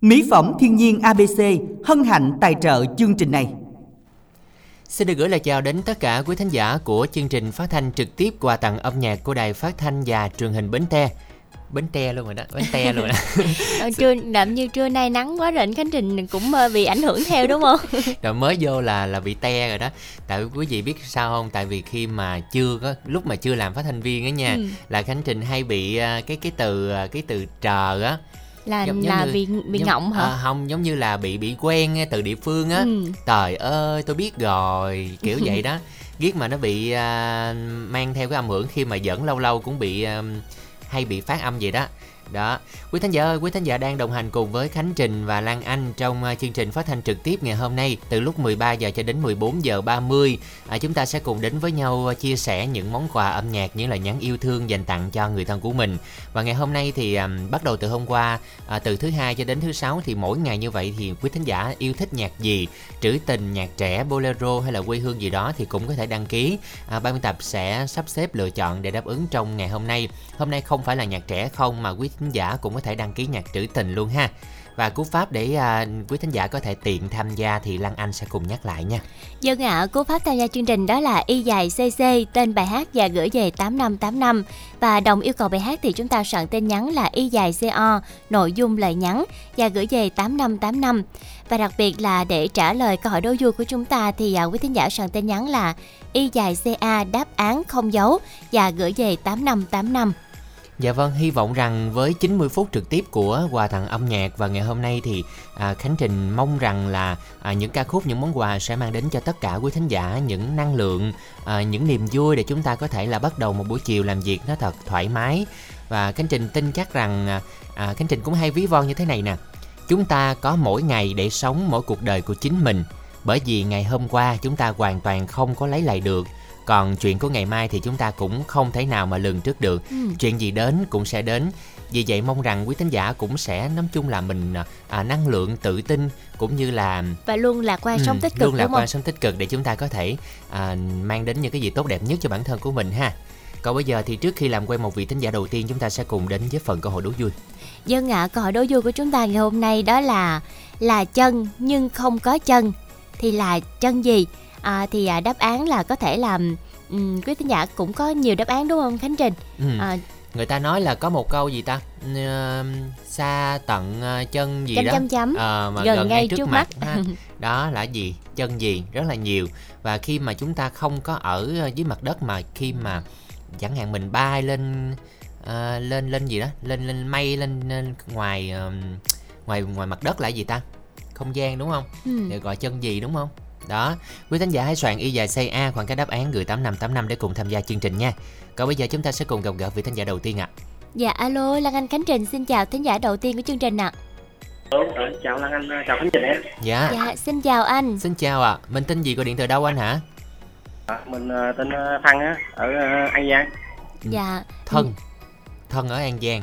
Mỹ phẩm thiên nhiên ABC hân hạnh tài trợ chương trình này. Xin được gửi lời chào đến tất cả quý thính giả của chương trình phát thanh trực tiếp quà tặng âm nhạc của đài phát thanh và truyền hình Bến Tre. Bến Tre luôn rồi đó, Bến Tre luôn đó. ờ, trưa đậm như trưa nay nắng quá rồi anh Khánh Trình cũng ờ, bị ảnh hưởng theo đúng không? rồi mới vô là là bị te rồi đó. Tại quý vị biết sao không? Tại vì khi mà chưa có lúc mà chưa làm phát thanh viên á nha, ừ. là Khánh Trình hay bị ờ, cái cái từ cái từ trờ á là giống, là như, bị bị giống, ngọng hả? À, không giống như là bị bị quen từ địa phương á. Ừ. Trời ơi, tôi biết rồi, kiểu vậy đó. Giết mà nó bị uh, mang theo cái âm hưởng khi mà dẫn lâu lâu cũng bị uh, hay bị phát âm vậy đó đó. Quý thính giả ơi quý thính giả đang đồng hành cùng với khánh trình và lan anh trong à, chương trình phát thanh trực tiếp ngày hôm nay từ lúc 13 giờ cho đến 14 giờ 30 à, chúng ta sẽ cùng đến với nhau à, chia sẻ những món quà âm nhạc những lời nhắn yêu thương dành tặng cho người thân của mình. Và ngày hôm nay thì à, bắt đầu từ hôm qua à, từ thứ hai cho đến thứ sáu thì mỗi ngày như vậy thì quý thính giả yêu thích nhạc gì? Trữ tình nhạc trẻ bolero hay là quê hương gì đó thì cũng có thể đăng ký. À, ban biên tập sẽ sắp xếp lựa chọn để đáp ứng trong ngày hôm nay. Hôm nay không phải là nhạc trẻ không mà quý thính giả cũng có thể đăng ký nhạc trữ tình luôn ha và cú pháp để à, quý thính giả có thể tiện tham gia thì Lan Anh sẽ cùng nhắc lại nha. Dân ạ, à, cú pháp tham gia chương trình đó là y dài cc tên bài hát và gửi về 8585 và đồng yêu cầu bài hát thì chúng ta soạn tin nhắn là y dài co nội dung lời nhắn và gửi về 8585 và đặc biệt là để trả lời câu hỏi đố vui của chúng ta thì à, quý thính giả soạn tin nhắn là y dài ca đáp án không dấu và gửi về 8585. Dạ vâng, hy vọng rằng với 90 phút trực tiếp của quà tặng âm nhạc và ngày hôm nay thì à, Khánh Trình mong rằng là à, những ca khúc, những món quà sẽ mang đến cho tất cả quý thính giả những năng lượng, à, những niềm vui để chúng ta có thể là bắt đầu một buổi chiều làm việc nó thật thoải mái. Và Khánh Trình tin chắc rằng à, à, Khánh Trình cũng hay ví von như thế này nè. Chúng ta có mỗi ngày để sống mỗi cuộc đời của chính mình. Bởi vì ngày hôm qua chúng ta hoàn toàn không có lấy lại được còn chuyện của ngày mai thì chúng ta cũng không thể nào mà lường trước được. Ừ. chuyện gì đến cũng sẽ đến. Vì vậy mong rằng quý thính giả cũng sẽ nói chung là mình à, năng lượng tự tin cũng như là và luôn lạc quan ừ, sống tích cực luôn lạc quan sống tích cực để chúng ta có thể à, mang đến những cái gì tốt đẹp nhất cho bản thân của mình ha. Còn bây giờ thì trước khi làm quen một vị thính giả đầu tiên chúng ta sẽ cùng đến với phần câu hỏi đố vui. Dân ạ à, câu hỏi đố vui của chúng ta ngày hôm nay đó là là chân nhưng không có chân. Thì là chân gì? À, thì à, đáp án là có thể là um, quý thính giả cũng có nhiều đáp án đúng không khánh trình? Ừ. à, người ta nói là có một câu gì ta? Uh, xa tận uh, chân gì chấm, đó. chấm chấm. Uh, mà gần, gần ngay trước, trước mắt, mắt. Ha. đó là gì? Chân gì? Rất là nhiều. Và khi mà chúng ta không có ở dưới mặt đất mà khi mà chẳng hạn mình bay lên uh, lên lên gì đó lên lên mây lên, lên ngoài uh, ngoài ngoài mặt đất là gì ta? Không gian đúng không? Ừ. gọi chân gì đúng không đó, quý thính giả hãy soạn y dài xây A khoảng cái đáp án gửi 8585 để cùng tham gia chương trình nha. Còn bây giờ chúng ta sẽ cùng gặp gỡ vị thính giả đầu tiên ạ. À. Dạ alo, Lan Anh Khánh Trình xin chào thính giả đầu tiên của chương trình ạ. À. chào Lan Anh, chào Khánh Trình em. Dạ. Dạ, xin chào anh. Xin chào ạ. À. Mình tên gì gọi điện từ đâu anh hả? À, mình uh, tên uh, Thăng á, ở uh, An Giang. Dạ. Thân. Thân ở An Giang.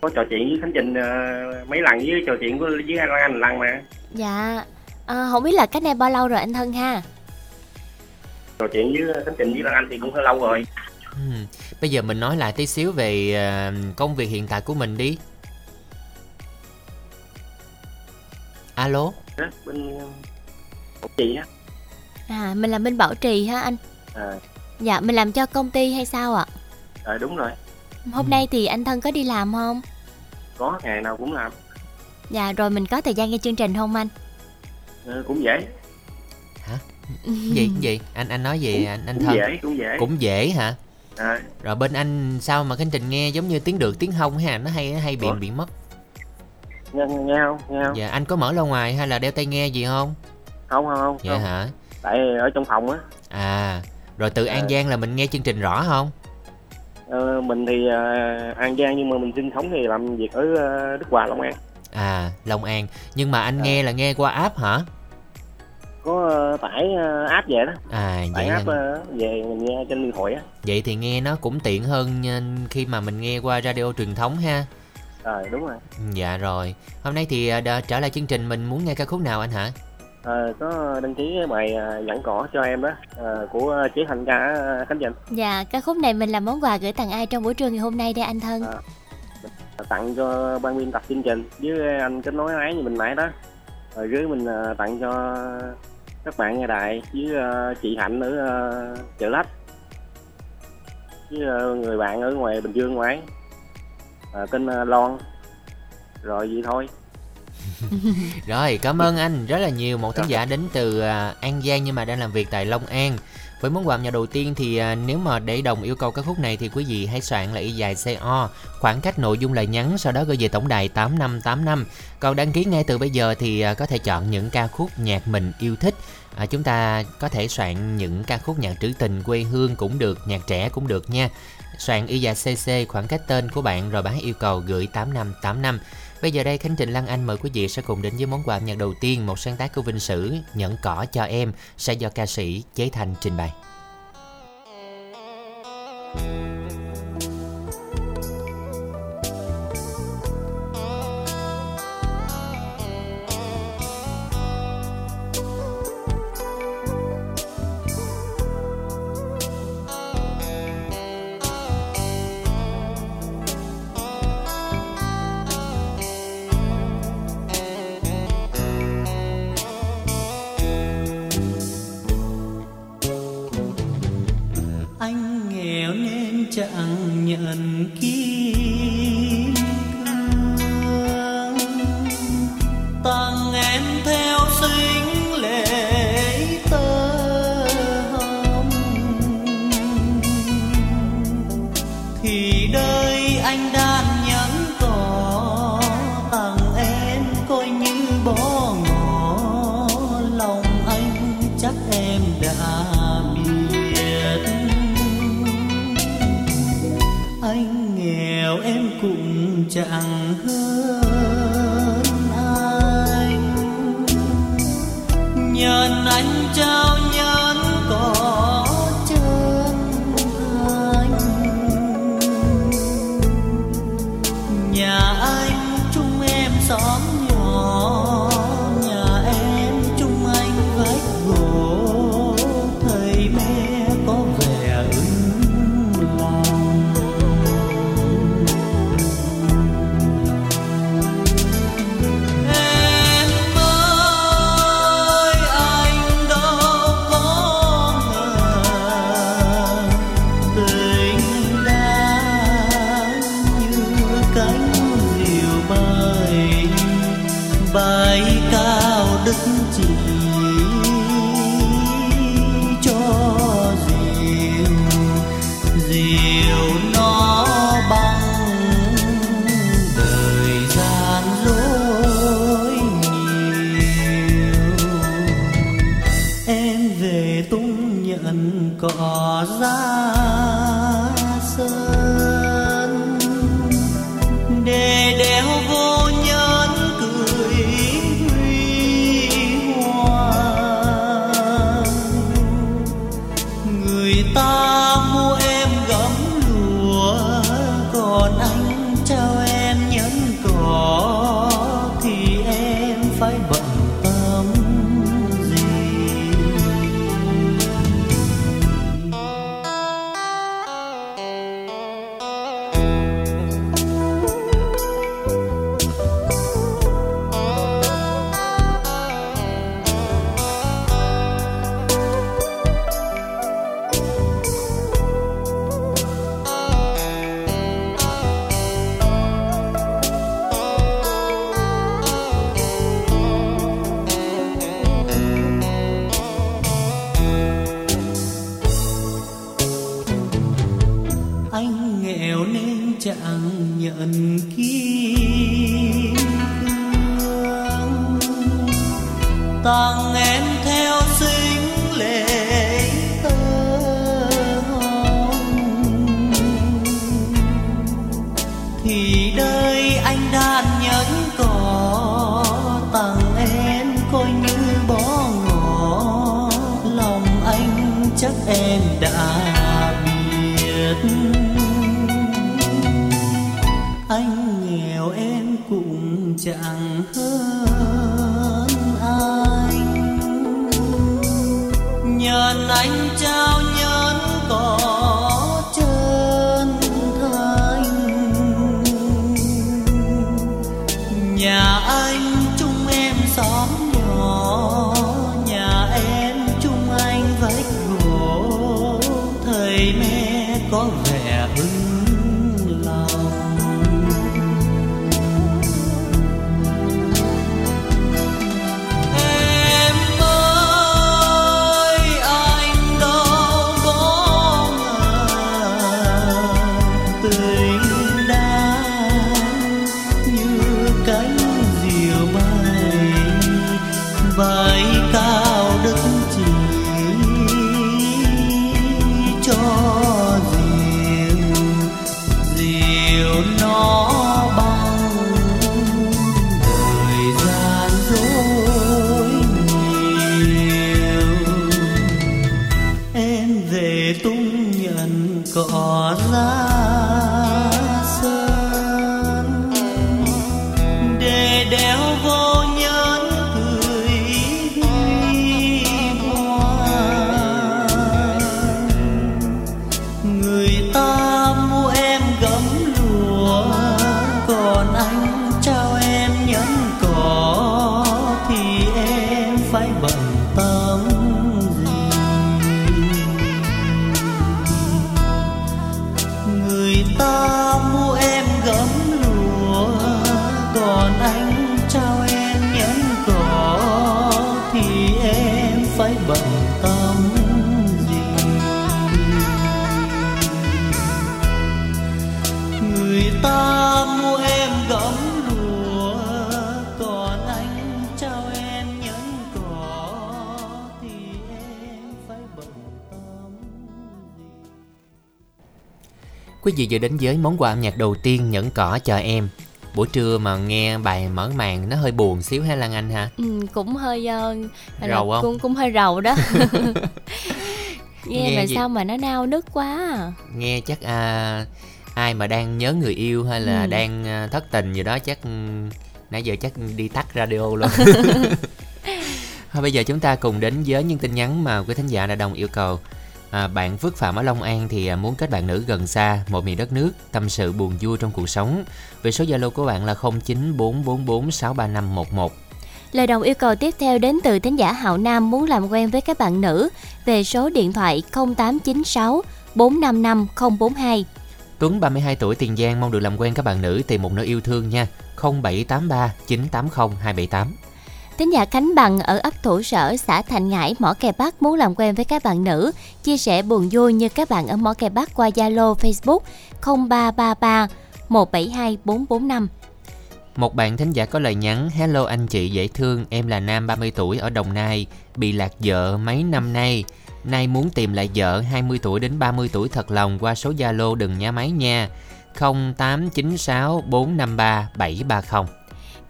Có trò chuyện với Khánh Trình uh, mấy lần với trò chuyện với với Lan Anh lần mà. Dạ À, không biết là cách này bao lâu rồi anh Thân ha? Trò chuyện với Khánh Trình với Lan Anh thì cũng hơi lâu rồi. Ừ. Bây giờ mình nói lại tí xíu về uh, công việc hiện tại của mình đi. Alo. À, bên Bảo Trì á. À, mình làm bên Bảo Trì ha anh? À. Dạ, mình làm cho công ty hay sao ạ? À, đúng rồi. Hôm ừ. nay thì anh Thân có đi làm không? Có, ngày nào cũng làm. Dạ, rồi mình có thời gian nghe chương trình không anh? Ờ, cũng dễ. Hả? Gì gì? Anh anh nói gì cũng, anh anh cũng thân. dễ cũng dễ. Cũng dễ hả? À. rồi bên anh sao mà khánh trình nghe giống như tiếng được tiếng hông ha? Nó hay hay bị bị mất. Nghe, nghe không? Nghe không? Dạ anh có mở loa ngoài hay là đeo tai nghe gì không? Không không không dạ không. hả? Tại ở trong phòng á. À rồi từ an à. giang là mình nghe chương trình rõ không? Ờ, mình thì uh, an giang nhưng mà mình sinh sống thì làm việc ở uh, đức hòa long an À, Long An. Nhưng mà anh à. nghe là nghe qua app hả? Có uh, tải uh, app về đó. À, vậy tải app uh, về mình nghe trên điện thoại á. Vậy thì nghe nó cũng tiện hơn khi mà mình nghe qua radio truyền thống ha. Rồi, đúng rồi. Dạ rồi. Hôm nay thì uh, trở lại chương trình mình muốn nghe ca khúc nào anh hả? À, có đăng ký bài dẫn cỏ cho em đó uh, của chế thành ca khánh dành dạ ca khúc này mình làm món quà gửi tặng ai trong buổi trưa ngày hôm nay đây anh thân à, tặng cho ban biên tập chương trình. Với anh kết nối ái như mình nãy đó. Rồi dưới mình ờ, tặng cho các bạn nghe đài với ờ, chị hạnh ở ờ, chợ lách. Với người bạn ở ngoài bình dương ngoài. Uh, tên lon rồi vậy thôi. Rồi cảm ơn anh rất là nhiều. Một thính giả đến từ an giang nhưng mà đang làm việc tại long an với món quà nhà đầu tiên thì à, nếu mà để đồng yêu cầu các khúc này thì quý vị hãy soạn là y dài CO, khoảng cách nội dung lời nhắn sau đó gửi về tổng đài 8585. Còn đăng ký ngay từ bây giờ thì à, có thể chọn những ca khúc nhạc mình yêu thích. À, chúng ta có thể soạn những ca khúc nhạc trữ tình quê hương cũng được, nhạc trẻ cũng được nha. Soạn y dài CC khoảng cách tên của bạn rồi bác yêu cầu gửi 8585. Bây giờ đây Khánh Trình Lan Anh mời quý vị sẽ cùng đến với món quà âm nhạc đầu tiên, một sáng tác của Vinh Sử, Nhẫn cỏ cho em sẽ do ca sĩ Chế Thành trình bày. say bận Quý vị vừa đến với món quà âm nhạc đầu tiên nhẫn cỏ cho em buổi trưa mà nghe bài mở màn nó hơi buồn xíu hay Lan Anh ha? Ừ, cũng hơi uh, rầu không? Cũng cũng hơi rầu đó. nghe, nghe mà gì? sao mà nó nao nức quá à. Nghe chắc à, ai mà đang nhớ người yêu hay là ừ. đang à, thất tình gì đó chắc nãy giờ chắc đi tắt radio luôn. Thôi bây giờ chúng ta cùng đến với những tin nhắn mà quý thính giả đã đồng yêu cầu. À, bạn Phước Phạm ở Long An thì à, muốn kết bạn nữ gần xa, một miền đất nước, tâm sự buồn vui trong cuộc sống. Về số Zalo của bạn là 0944463511. Lời đồng yêu cầu tiếp theo đến từ thính giả Hạo Nam muốn làm quen với các bạn nữ về số điện thoại 0896 455 042. Tuấn 32 tuổi Tiền Giang mong được làm quen các bạn nữ tìm một nơi yêu thương nha. 0783 980 278. Thính giả Khánh Bằng ở ấp Thủ Sở, xã Thành Ngãi, Mỏ Kè Bắc muốn làm quen với các bạn nữ, chia sẻ buồn vui như các bạn ở Mỏ Kè Bắc qua Zalo, Facebook 0333 172 445. Một bạn thính giả có lời nhắn Hello anh chị dễ thương, em là nam 30 tuổi ở Đồng Nai, bị lạc vợ mấy năm nay. Nay muốn tìm lại vợ 20 tuổi đến 30 tuổi thật lòng qua số Zalo đừng nhá máy nha. 0896 453 730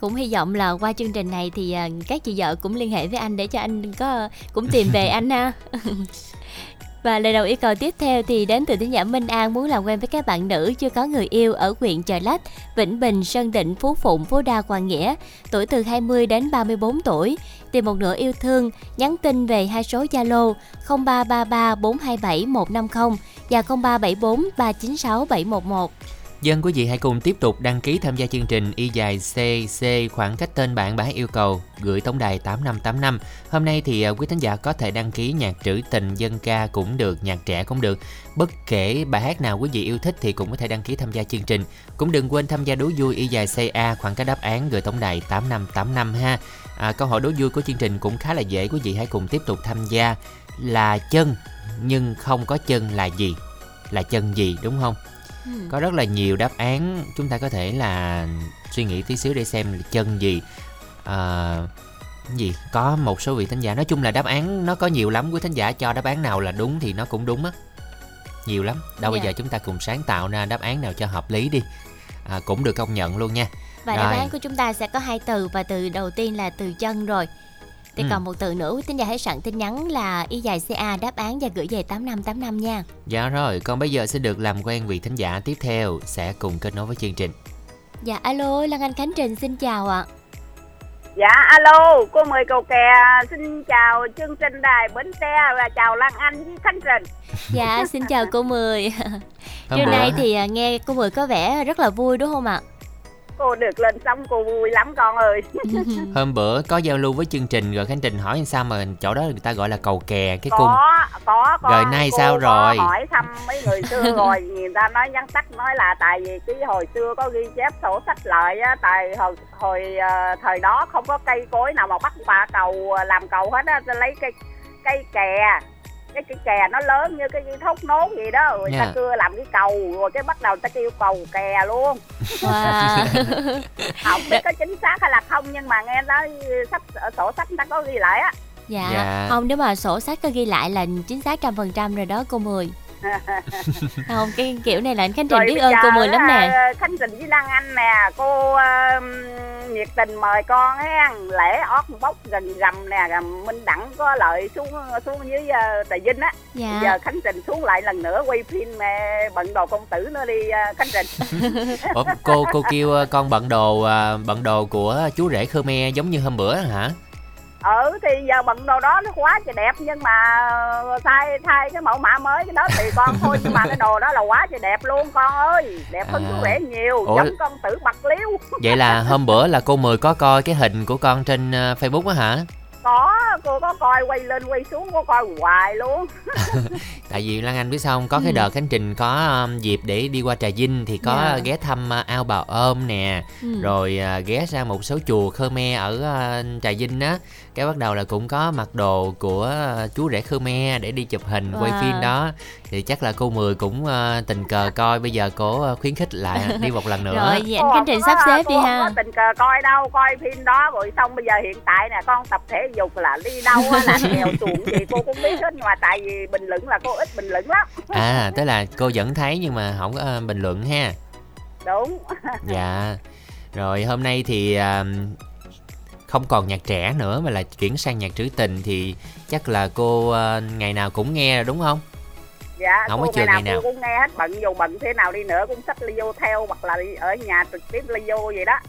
cũng hy vọng là qua chương trình này thì à, các chị vợ cũng liên hệ với anh để cho anh có cũng tìm về anh ha Và lời đầu yêu cầu tiếp theo thì đến từ thính giả Minh An muốn làm quen với các bạn nữ chưa có người yêu ở huyện Chợ Lách, Vĩnh Bình, Sơn Định, Phú Phụng, Phú Đa, Hoàng Nghĩa, tuổi từ 20 đến 34 tuổi. Tìm một nửa yêu thương, nhắn tin về hai số Zalo 0333 427 150 và 0374 396 711. Dân quý vị hãy cùng tiếp tục đăng ký tham gia chương trình Y dài CC khoảng cách tên bạn bà yêu cầu gửi tổng đài 8585. Hôm nay thì à, quý thính giả có thể đăng ký nhạc trữ tình dân ca cũng được, nhạc trẻ cũng được. Bất kể bài hát nào quý vị yêu thích thì cũng có thể đăng ký tham gia chương trình. Cũng đừng quên tham gia đố vui Y dài CA khoảng cách đáp án gửi tổng đài 8585 ha. À, câu hỏi đố vui của chương trình cũng khá là dễ, quý vị hãy cùng tiếp tục tham gia. Là chân nhưng không có chân là gì? Là chân gì đúng không? Ừ. có rất là nhiều đáp án. Chúng ta có thể là suy nghĩ tí xíu để xem chân gì. À, gì? Có một số vị thính giả. Nói chung là đáp án nó có nhiều lắm. Quý thính giả cho đáp án nào là đúng thì nó cũng đúng á. Nhiều lắm. Đâu yeah. bây dạ. giờ chúng ta cùng sáng tạo ra đáp án nào cho hợp lý đi. À, cũng được công nhận luôn nha. Và rồi. đáp án của chúng ta sẽ có hai từ và từ đầu tiên là từ chân rồi thì ừ. còn một từ nữa tính giả hãy soạn tin nhắn là y dài ca đáp án và gửi về 8585 nha dạ rồi còn bây giờ sẽ được làm quen vị thính giả tiếp theo sẽ cùng kết nối với chương trình dạ alo lan anh khánh trình xin chào ạ Dạ alo, cô mời cầu kè xin chào chương trình đài Bến Tre và chào Lan Anh với Khánh Trình. Dạ xin chào cô Mười. Trưa nay thì à, nghe cô Mười có vẻ rất là vui đúng không ạ? Cô được lên sóng cô vui lắm con ơi. Hôm bữa có giao lưu với chương trình rồi khánh trình hỏi sao mà chỗ đó người ta gọi là cầu kè cái có, cung. Có có rồi nay cô sao có rồi? hỏi thăm mấy người xưa rồi người ta nói nhắn tắt nói là tại vì cái hồi xưa có ghi chép sổ sách lại á tại hồi hồi uh, thời đó không có cây cối nào mà bắt bà cầu ờ, làm cầu hết á lấy cây cây kè cái cái kè nó lớn như cái thốt nốt gì đó rồi yeah. ta cưa làm cái cầu rồi cái bắt đầu ta kêu cầu kè luôn wow. không biết có chính xác hay là không nhưng mà nghe nói sách sổ sách ta có ghi lại á dạ. dạ không nếu mà sổ sách có ghi lại là chính xác trăm phần trăm rồi đó cô mười không cái kiểu này là anh khánh trình biết ơn cô mười lắm nè. Khánh trình với lan anh nè cô uh, nhiệt tình mời con ha lễ ót bốc gần gầm nè minh đẳng có lợi xuống xuống dưới uh, trà vinh á. Dạ. giờ khánh trình xuống lại lần nữa quay phim uh, bận đồ công tử nữa đi uh, khánh trình. Ủa, cô cô kêu con bận đồ uh, bận đồ của chú rể khmer giống như hôm bữa hả ừ thì giờ bận đồ đó nó quá trời đẹp nhưng mà thay thay cái mẫu mã mới cái đó thì con thôi nhưng mà cái đồ đó là quá trời đẹp luôn con ơi đẹp hơn à. chú rể nhiều Ủa? giống con tử bạc liêu vậy là hôm bữa là cô mười có coi cái hình của con trên uh, facebook á hả có cô có coi quay lên quay xuống có coi hoài luôn tại vì lan anh biết sao không có cái ừ. đợt khánh trình có um, dịp để đi qua trà vinh thì có yeah. Dạ. ghé thăm uh, ao bào ôm nè ừ. rồi uh, ghé ra một số chùa khmer ở uh, trà vinh á cái bắt đầu là cũng có mặc đồ của chú rể khmer để đi chụp hình wow. quay phim đó. Thì chắc là cô mười cũng uh, tình cờ coi. Bây giờ cô uh, khuyến khích lại đi một lần nữa. Rồi vậy anh khánh trình sắp xếp đi ha. Có tình cờ coi đâu coi phim đó. Rồi xong bây giờ hiện tại nè con tập thể dục là đi đâu là nghèo chuộng gì cô cũng biết hết. Nhưng mà tại vì bình luận là cô ít bình luận lắm. À tức là cô vẫn thấy nhưng mà không có uh, bình luận ha. Đúng. Dạ. Rồi hôm nay thì uh, không còn nhạc trẻ nữa mà là chuyển sang nhạc trữ tình thì chắc là cô uh, ngày nào cũng nghe đúng không? Dạ không có chừa ngày nào, nào. cũng nghe hết bận dù bận thế nào đi nữa cũng sách vô theo hoặc là ở nhà trực tiếp vô vậy đó.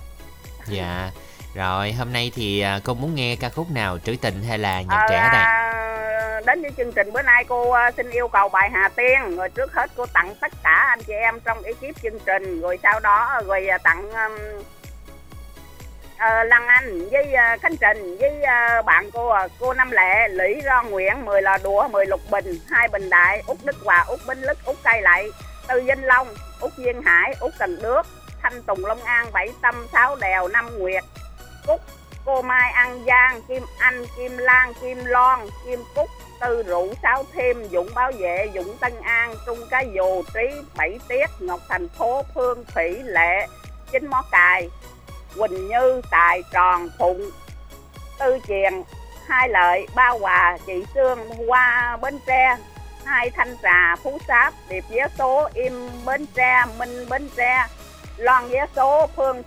Dạ rồi hôm nay thì uh, cô muốn nghe ca khúc nào trữ tình hay là nhạc à, trẻ đây đến với chương trình bữa nay cô uh, xin yêu cầu bài Hà Tiên rồi trước hết cô tặng tất cả anh chị em trong ekip chương trình rồi sau đó rồi tặng um, uh, Lăng Anh với uh, Khánh Trình với uh, bạn cô uh, cô Năm Lệ, Lý Ro Nguyễn, 10 lò đũa, 10 lục bình, hai bình đại, Út Đức Hòa, Út Binh Lức, Út Cây Lại, tư Vinh Long, Út Duyên Hải, Út Cần Đước, Thanh Tùng Long An, Bảy Tâm, Sáu Đèo, Năm Nguyệt, Cúc, cô Mai An Giang, Kim Anh, Kim Lan, Kim Loan, Kim Cúc, Tư Rượu, Sáu Thêm, Dũng Bảo Vệ, Dũng Tân An, Trung Cá Dù, Trí, Bảy Tiết, Ngọc Thành Phố, Phương Thủy, Lệ, Chính Mó Cài, Quỳnh Như, Tài, Tròn, Phụng, Tư Triền, Hai Lợi, Ba Hòa, Chị Sương, Hoa, Bến Tre, Hai Thanh Trà, Phú Sáp, Điệp Vé Số, Im Bến Tre, Minh Bến Tre, Loan Vé Số, Phương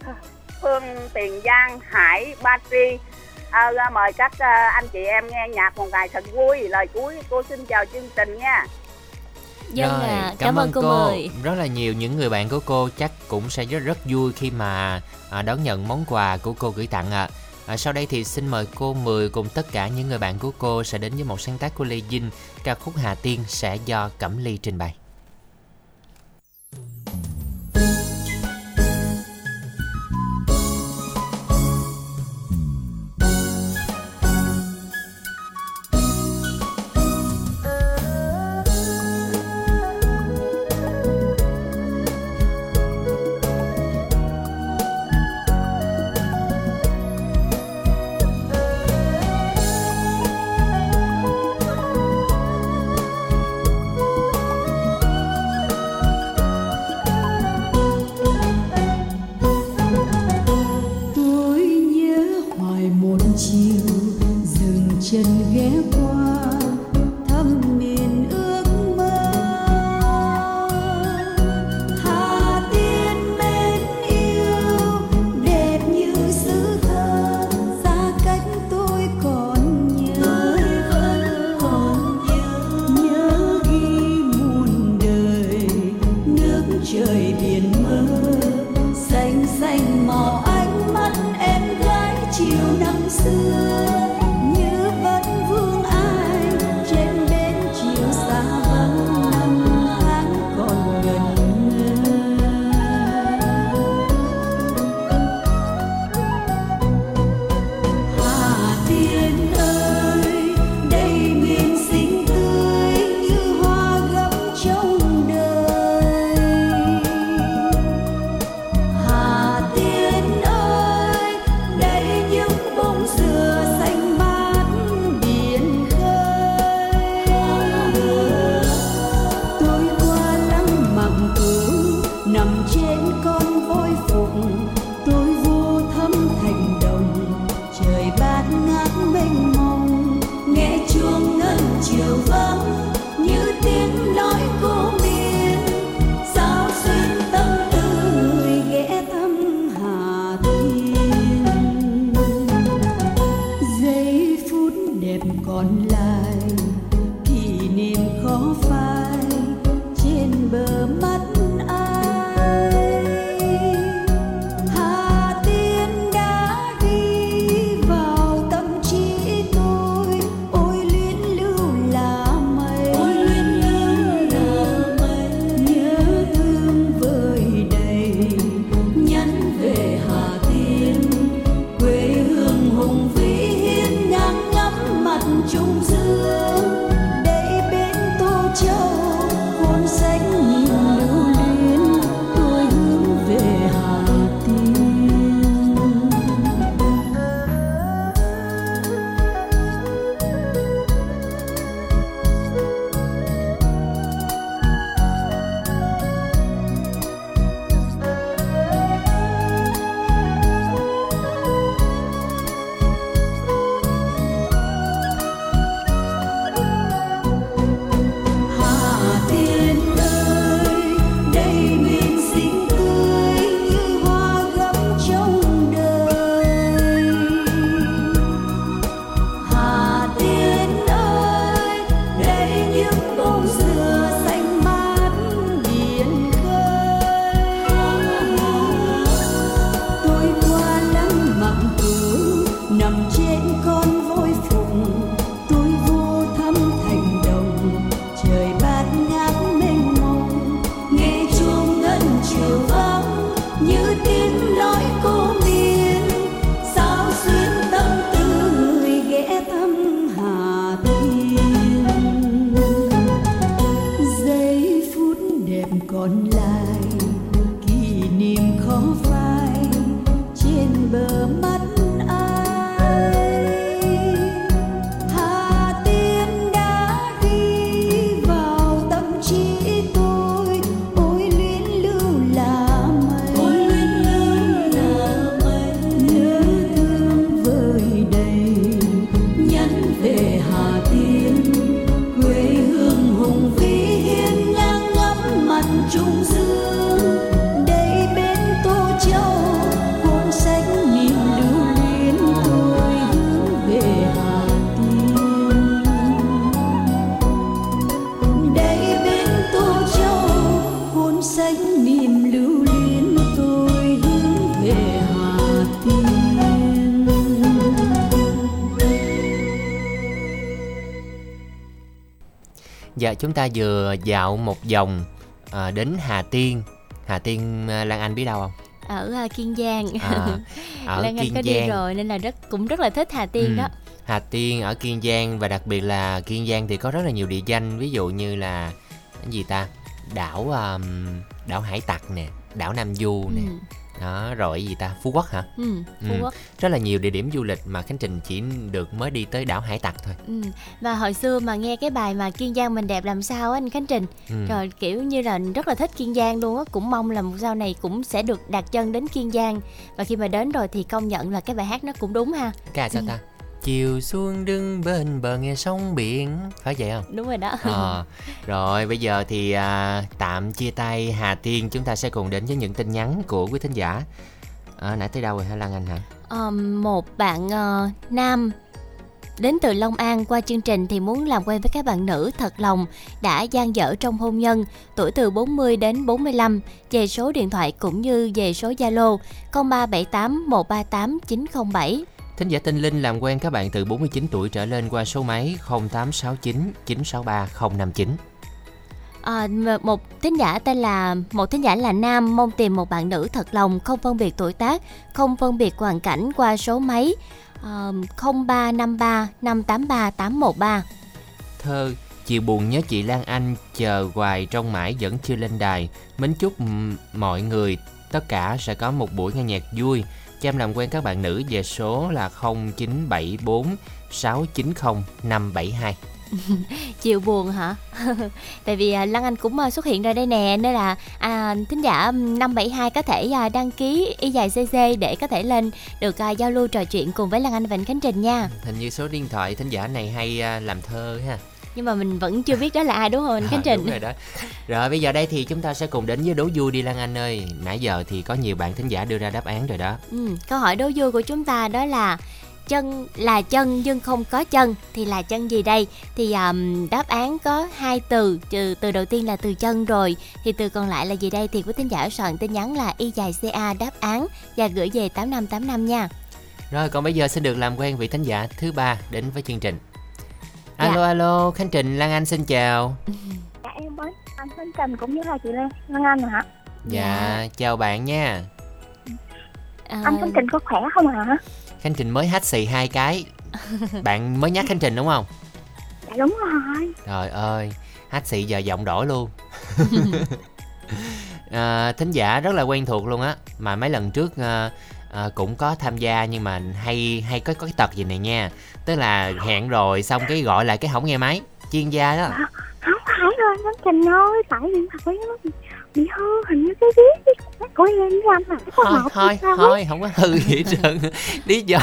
Phương Tiền Giang, Hải, Ba Tri. À, mời các à, anh chị em nghe nhạc một ngày thật vui. Lời cuối cô xin chào chương trình nha. Dân Rồi, à, cảm, cảm ơn cô, cô Mười. Rất là nhiều những người bạn của cô chắc cũng sẽ rất rất vui khi mà à, đón nhận món quà của cô gửi tặng ạ. À. À, sau đây thì xin mời cô Mười cùng tất cả những người bạn của cô sẽ đến với một sáng tác của Lê Dinh, ca khúc Hà Tiên sẽ do Cẩm Ly trình bày. Chúng ta vừa dạo một vòng à, đến Hà Tiên. Hà Tiên à, Lan Anh biết đâu không? ở uh, Kiên Giang. À, ở Lan Anh Kiên có Giang. đi rồi nên là rất cũng rất là thích Hà Tiên Ừ. đó. Hà Tiên ở Kiên Giang và đặc biệt là Kiên Giang thì có rất là nhiều địa danh ví dụ như là cái gì ta đảo um, đảo Hải Tặc nè đảo Nam Du nè Ừ. đó rồi gì ta Phú Quốc hả Ừ, Phú Ừ. Quốc. rất là nhiều địa điểm du lịch mà Khánh Trình chỉ được mới đi tới đảo Hải Tặc thôi Ừ. Và hồi xưa mà nghe cái bài mà Kiên Giang mình đẹp làm sao á anh Khánh Trình ừ. Rồi kiểu như là rất là thích Kiên Giang luôn á Cũng mong là sau này cũng sẽ được đặt chân đến Kiên Giang Và khi mà đến rồi thì công nhận là cái bài hát nó cũng đúng ha ca sao ta chiều xuống đứng bên bờ nghe sóng biển. Phải vậy không? Đúng rồi đó. Ờ, rồi bây giờ thì à, tạm chia tay Hà Tiên. Chúng ta sẽ cùng đến với những tin nhắn của quý thính giả. À, nãy tới đâu rồi hả Lan Anh hả? Ờ, Một bạn ờ, nam đến từ Long An qua chương trình thì muốn làm quen với các bạn nữ thật lòng đã gian dở trong hôn nhân tuổi từ 40 đến 45 về số điện thoại cũng như về số Zalo 0378 138 907 Thính giả Tinh Linh làm quen các bạn từ 49 tuổi trở lên qua số máy 0869 963 059. À, một thính giả tên là một thính giả là nam mong tìm một bạn nữ thật lòng không phân biệt tuổi tác không phân biệt hoàn cảnh qua số máy uh, 0353 583 813 Thơ Chiều buồn nhớ chị Lan Anh chờ hoài trong mãi vẫn chưa lên đài. Mến chúc mọi người tất cả sẽ có một buổi nghe nhạc vui. Cho em làm quen các bạn nữ về số là 0974 690 572. chiều buồn hả tại vì à, Lan Anh cũng à, xuất hiện ra đây nè nên là à, thính giả ừm, 572 có thể à, đăng ký y dài CC để có thể lên được à, giao lưu trò chuyện cùng với Lan Anh và anh Khánh Trình nha Hình như số điện thoại thính giả này hay à, làm thơ ha. Nhưng mà mình vẫn chưa biết đó là ai đúng không anh Khánh À, Trình đúng rồi đó. Rồi bây giờ đây thì chúng ta sẽ cùng đến với đố vui đi Lan Anh ơi. Nãy giờ thì có nhiều bạn thính giả đưa ra đáp án rồi đó. Ừ, câu hỏi đố vui của chúng ta đó là chân là chân nhưng không có chân thì là chân gì đây? Thì um, đáp án có hai từ, từ từ đầu tiên là từ chân rồi thì từ còn lại là gì đây? Thì quý thính giả soạn tin nhắn là y dài ca đáp án và gửi về 8585 nha. Rồi còn bây giờ xin được làm quen vị thính giả thứ ba đến với chương trình. Alo Dạ. alo, Khánh Trình Lan Anh xin chào. Dạ em mới anh Thanh Trình cũng như là chị Lan Lan Anh hả? Dạ, chào bạn nha. À, Anh Thanh Trình có khỏe không hả? Khánh Trình mới hắt xì hai cái. Bạn mới nhắc Khánh Trình đúng không? Dạ đúng rồi. Trời ơi, hắt xì giờ giọng đổi luôn. à, thính giả rất là quen thuộc luôn á mà mấy lần trước à, à, cũng có tham gia nhưng mà hay hay có có cái tật gì này nha. Tức là hẹn rồi xong cái gọi lại cái không nghe máy. Chuyên gia đó. Không phải rồi anh Thanh Trình ơi, tại điện thoại nó bị, hư hình như cái viết của em với anh là thôi thôi thôi không có hư gì hết trơn. Lý do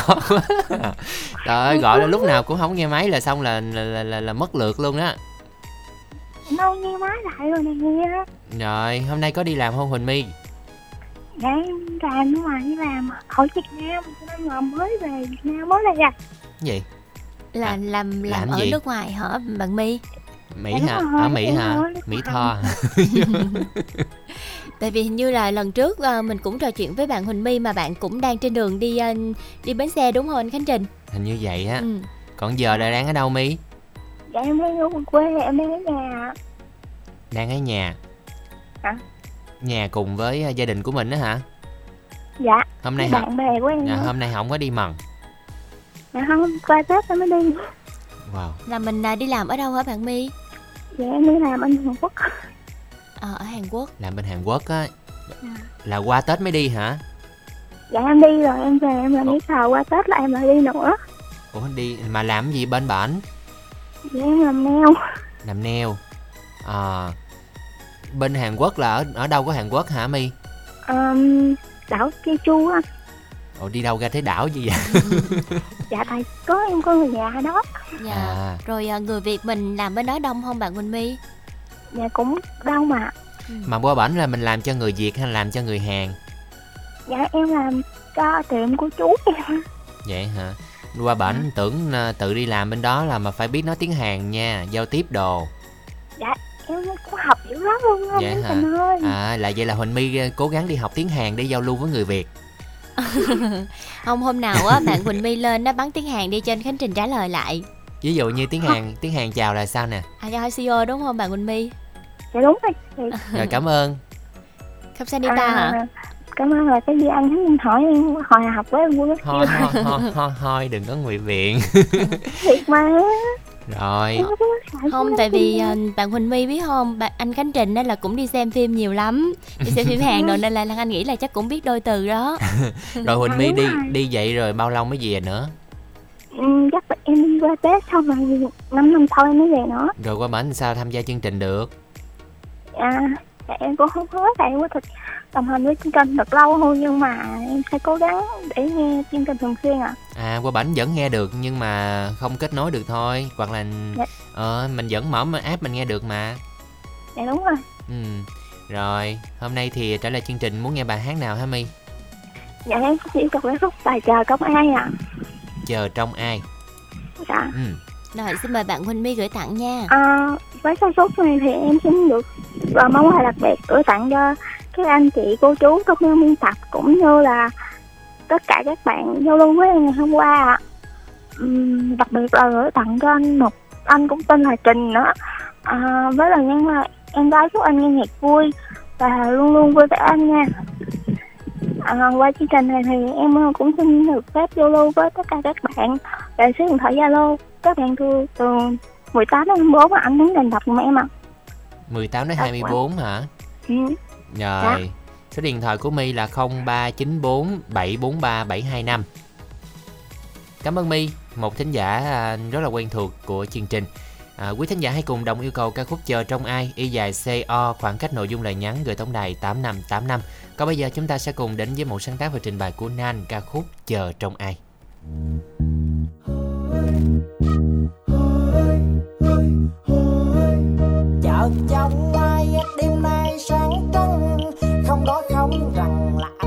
trời ơi gọi là lúc nào cũng không nghe máy là xong là là, là, là, là mất lượt luôn á. Đâu nghe máy lại rồi này nghe. rồi hôm nay có đi làm không huỳnh my Em làm ở ngoài đi làm ở Việt Nam cho nên là mới về Việt Nam mới là gặp. cái gì là À, làm làm, làm ở gì? nước ngoài hả bạn My? mỹ hả rồi, ở mỹ hả rồi, mỹ tho Tại vì hình như là lần trước à, mình cũng trò chuyện với bạn Huỳnh My mà bạn cũng đang trên đường đi à, đi bến xe đúng không anh Khánh Trình? hình như vậy á Ừ. còn giờ là đang ở đâu mi Dạ em đang ở quê em đang ở nhà. đang ở nhà Hả? Nhà cùng với à, gia đình của mình đó hả Dạ, hôm nay bạn bè của em. dạ, hôm nay không có đi mần Dạ không, qua Tết em mới đi. wow Là mình à, đi làm ở đâu hả bạn My? Dạ em đi làm anh Hàn Quốc. Ờ, ở Hàn Quốc. làm bên hàn quốc á À. là qua tết mới đi hả Dạ em đi rồi em về em làm giấy tờ qua Tết là em lại đi nữa. ủa đi mà làm gì bên bển Dạ em làm nail. làm nail à bên hàn quốc là ở ở đâu có hàn quốc hả mi Um, đảo Jeju á. ủa đi đâu ra thế đảo gì vậy Dạ tại có em có người nhà đó. Dạ. à Rồi à, người Việt mình làm bên đó đông không bạn Huỳnh My? Dạ cũng đông mà. mà qua bển là mình làm cho người việt hay là làm cho người hàn Dạ em làm cho tiệm của chú em. vậy hả qua bển tưởng à, tự đi làm bên đó là mà phải biết nói tiếng hàn nha giao tiếp đồ em học dữ lắm luôn dạ anh hả? Ơi. À là vậy là Huỳnh My ờ, cố gắng đi học tiếng Hàn để giao lưu với người Việt. không hôm nào á bạn Huỳnh My lên nó bắn tiếng Hàn đi trên Khánh Trình trả lời lại. Ví dụ như tiếng Hàn, tiếng Hàn chào là sao nè? À chào CEO đúng không bạn Huỳnh My? Dạ đúng rồi. Dạ. Rồi cảm ơn. Không sanita à, hả? cảm ơn là cái gì ăn hắn hỏi em hồi học với em vui thôi thôi thôi thôi đừng có ngụy biện thiệt mà rồi. Không tại vì à, bạn Huỳnh My biết không? Bạn anh Khánh Trình đó là cũng đi xem phim nhiều lắm. Đi xem phim Hàn rồi nên là Lan Anh nghĩ là chắc cũng biết đôi từ đó. Rồi huỳnh my đi đi vậy rồi bao lâu mới về nữa? Ừ, chắc là em đi qua Tết xong rồi 5 năm sau em mới về nữa. Rồi qua bển sao tham gia chương trình được? À dạ, em cũng không hứa tại em có thực đồng hành với chương trình được lâu thôi nhưng mà em sẽ cố gắng để nghe chương trình thường xuyên ạ. À qua bển vẫn nghe được nhưng mà không kết nối được thôi. Hoặc là Dạ. ờ mình vẫn mở app mình nghe được mà. Dạ đúng rồi. Ừ rồi hôm nay thì trả lời chương trình muốn nghe bài hát nào hả my? Dạ em chỉ yêu cầu cái khúc bài chờ công ai ạ. Chờ trong ai. Dạ. Ừ. Rồi xin mời bạn Huỳnh My gửi tặng nha. À, với ca khúc này thì em xin được và món quà đặc biệt gửi tặng cho các anh chị cô chú công nhân biên tập cũng như là tất cả các bạn giao lưu với em ngày hôm qua ạ. Ừm, đặc biệt là gửi tặng cho anh một anh cũng tên là Trình nữa. À, với lời nhắn là em gái chúc anh nghe nhạc vui và luôn luôn vui vẻ anh nha. À, qua chương trình này thì em cũng xin được phép giao lưu với tất cả các bạn về số điện thoại Zalo. Các bạn từ từ 18 đến 24 mà anh đứng đền đọc giùm em ạ. 18 đến Dạ, 24 hả? Ừ. rồi số điện thoại của my là 0394 743 725 cảm ơn my một thính giả à, rất là quen thuộc của chương trình. À, quý thính giả hãy cùng đồng yêu cầu ca khúc chờ trong ai y dài CO khoảng cách nội dung lời nhắn gửi tổng đài 8585 còn bây giờ chúng ta sẽ cùng đến với một sáng tác và trình bày của Nan ca khúc chờ trong ai. Chợ trong ai sáng trăng không nói không rằng là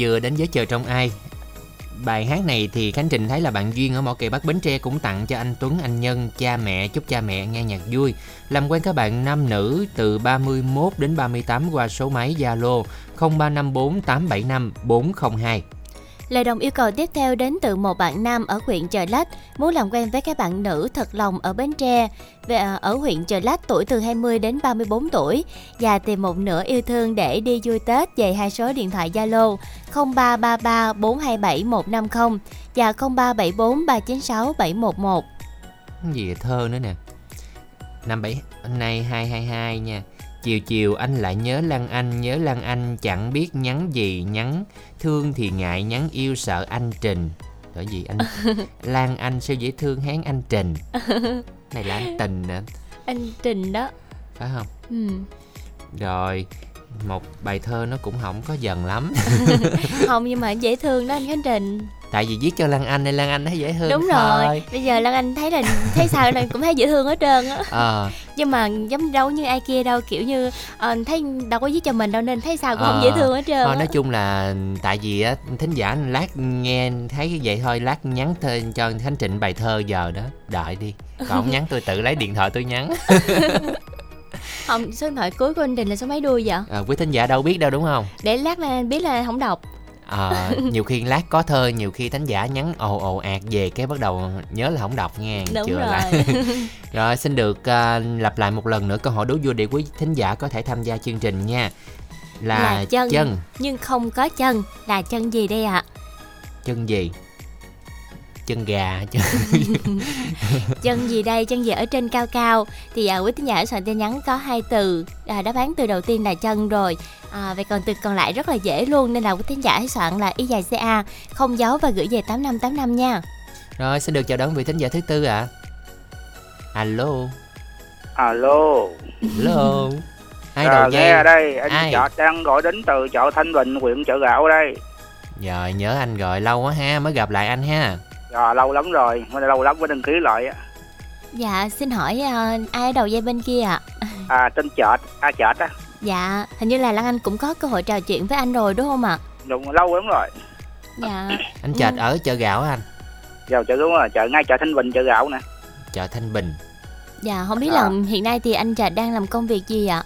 vừa đến với chờ trong ai. Bài hát này thì khánh trình thấy là bạn duyên ở mỏ kệ bắc bến tre cũng tặng cho anh tuấn, anh nhân, cha mẹ, chúc cha mẹ nghe nhạc vui. Làm quen các bạn nam nữ từ 31 đến 38 qua số máy zalo 0354 875 402 Lời đồng yêu cầu tiếp theo đến từ một bạn nam ở huyện Chợ Lách, muốn làm quen với các bạn nữ thật lòng ở Bến Tre, về à, ở huyện Chợ Lách tuổi từ 20 đến 34 tuổi và tìm một nửa yêu thương để đi vui Tết về hai số điện thoại Zalo 0333 427 150 và 0374 396 711. Gì thơ nữa nè. Năm bảy hôm nay 222 nha. Chiều chiều anh lại nhớ Lan Anh Nhớ Lan Anh chẳng biết nhắn gì Nhắn thương thì ngại Nhắn yêu sợ anh Trình Đó gì anh Lan Anh sao dễ thương hán anh Trình Này là anh Tình nè Anh Trình đó. Phải không Ừ. Rồi một bài thơ nó cũng không có dần lắm Không nhưng mà dễ thương đó anh Khánh Trình. Tại vì viết cho Lan Anh nên Lan Anh thấy dễ thương Đúng thôi. rồi. Bây giờ Lan Anh thấy là thấy sao là cũng thấy dễ thương hết trơn á. Ờ. Nhưng mà giống đâu như ai kia đâu kiểu như ờ, thấy đâu có viết cho mình đâu nên thấy sao cũng không Ờ, dễ thương hết trơn Thôi nói chung là tại vì á thính giả lát nghe thấy vậy thôi lát nhắn thêm cho Khánh Trịnh bài thơ giờ đó đợi đi. Còn không nhắn tôi tự lấy điện thoại tôi nhắn. Không số điện thoại cuối của anh Đình là số mấy đuôi vậy? À, quý thính giả đâu biết đâu đúng không? Để lát là biết là không đọc à, nhiều khi lát có thơ nhiều khi thính giả nhắn ồ ồ ạt về cái bắt đầu nhớ là không đọc nha đúng Chừa rồi lại. rồi. Xin được à, lặp lại một lần nữa câu hỏi đố vui để quý thính giả có thể tham gia chương trình nha. Là, là chân, chân. nhưng không có chân. Là chân gì đây ạ? Chân gì chân gà chân chân gì đây? Chân gì ở trên cao cao? Thì à, quý tín giả soạn tin nhắn có hai từ. À, đáp án từ đầu tiên là chân rồi. À, vậy còn từ còn lại rất là dễ luôn nên là quý tín giả hãy soạn là y dài ca không dấu và gửi về 8585 nha. Rồi xin được chào đón vị thính giả thứ tư ạ. Alo. Alo, Hello Ai à, đầu dây nghe đây, anh Ai? chợ đang gọi đến từ chợ Thanh Bình, huyện chợ gạo đây. Rồi nhớ anh gọi lâu quá ha Mới gặp lại anh ha Dạ, lâu lắm rồi, mới lâu lắm mới đăng ký lại. á. dạ xin hỏi à, ai ở đầu dây bên kia ạ À, tên chợ, à chợ á. Dạ, hình như là Lan Anh cũng có cơ hội trò chuyện với anh rồi đúng không ạ? Đúng, lâu lắm rồi. Dạ. Anh chợt Ừ. ở chợ gạo á anh Giờ chợ đúng rồi, chợ ngay chợ Thanh Bình, chợ gạo nè. Chợ Thanh Bình Dạ, không biết À. là hiện nay thì anh Trạch đang làm công việc gì ạ?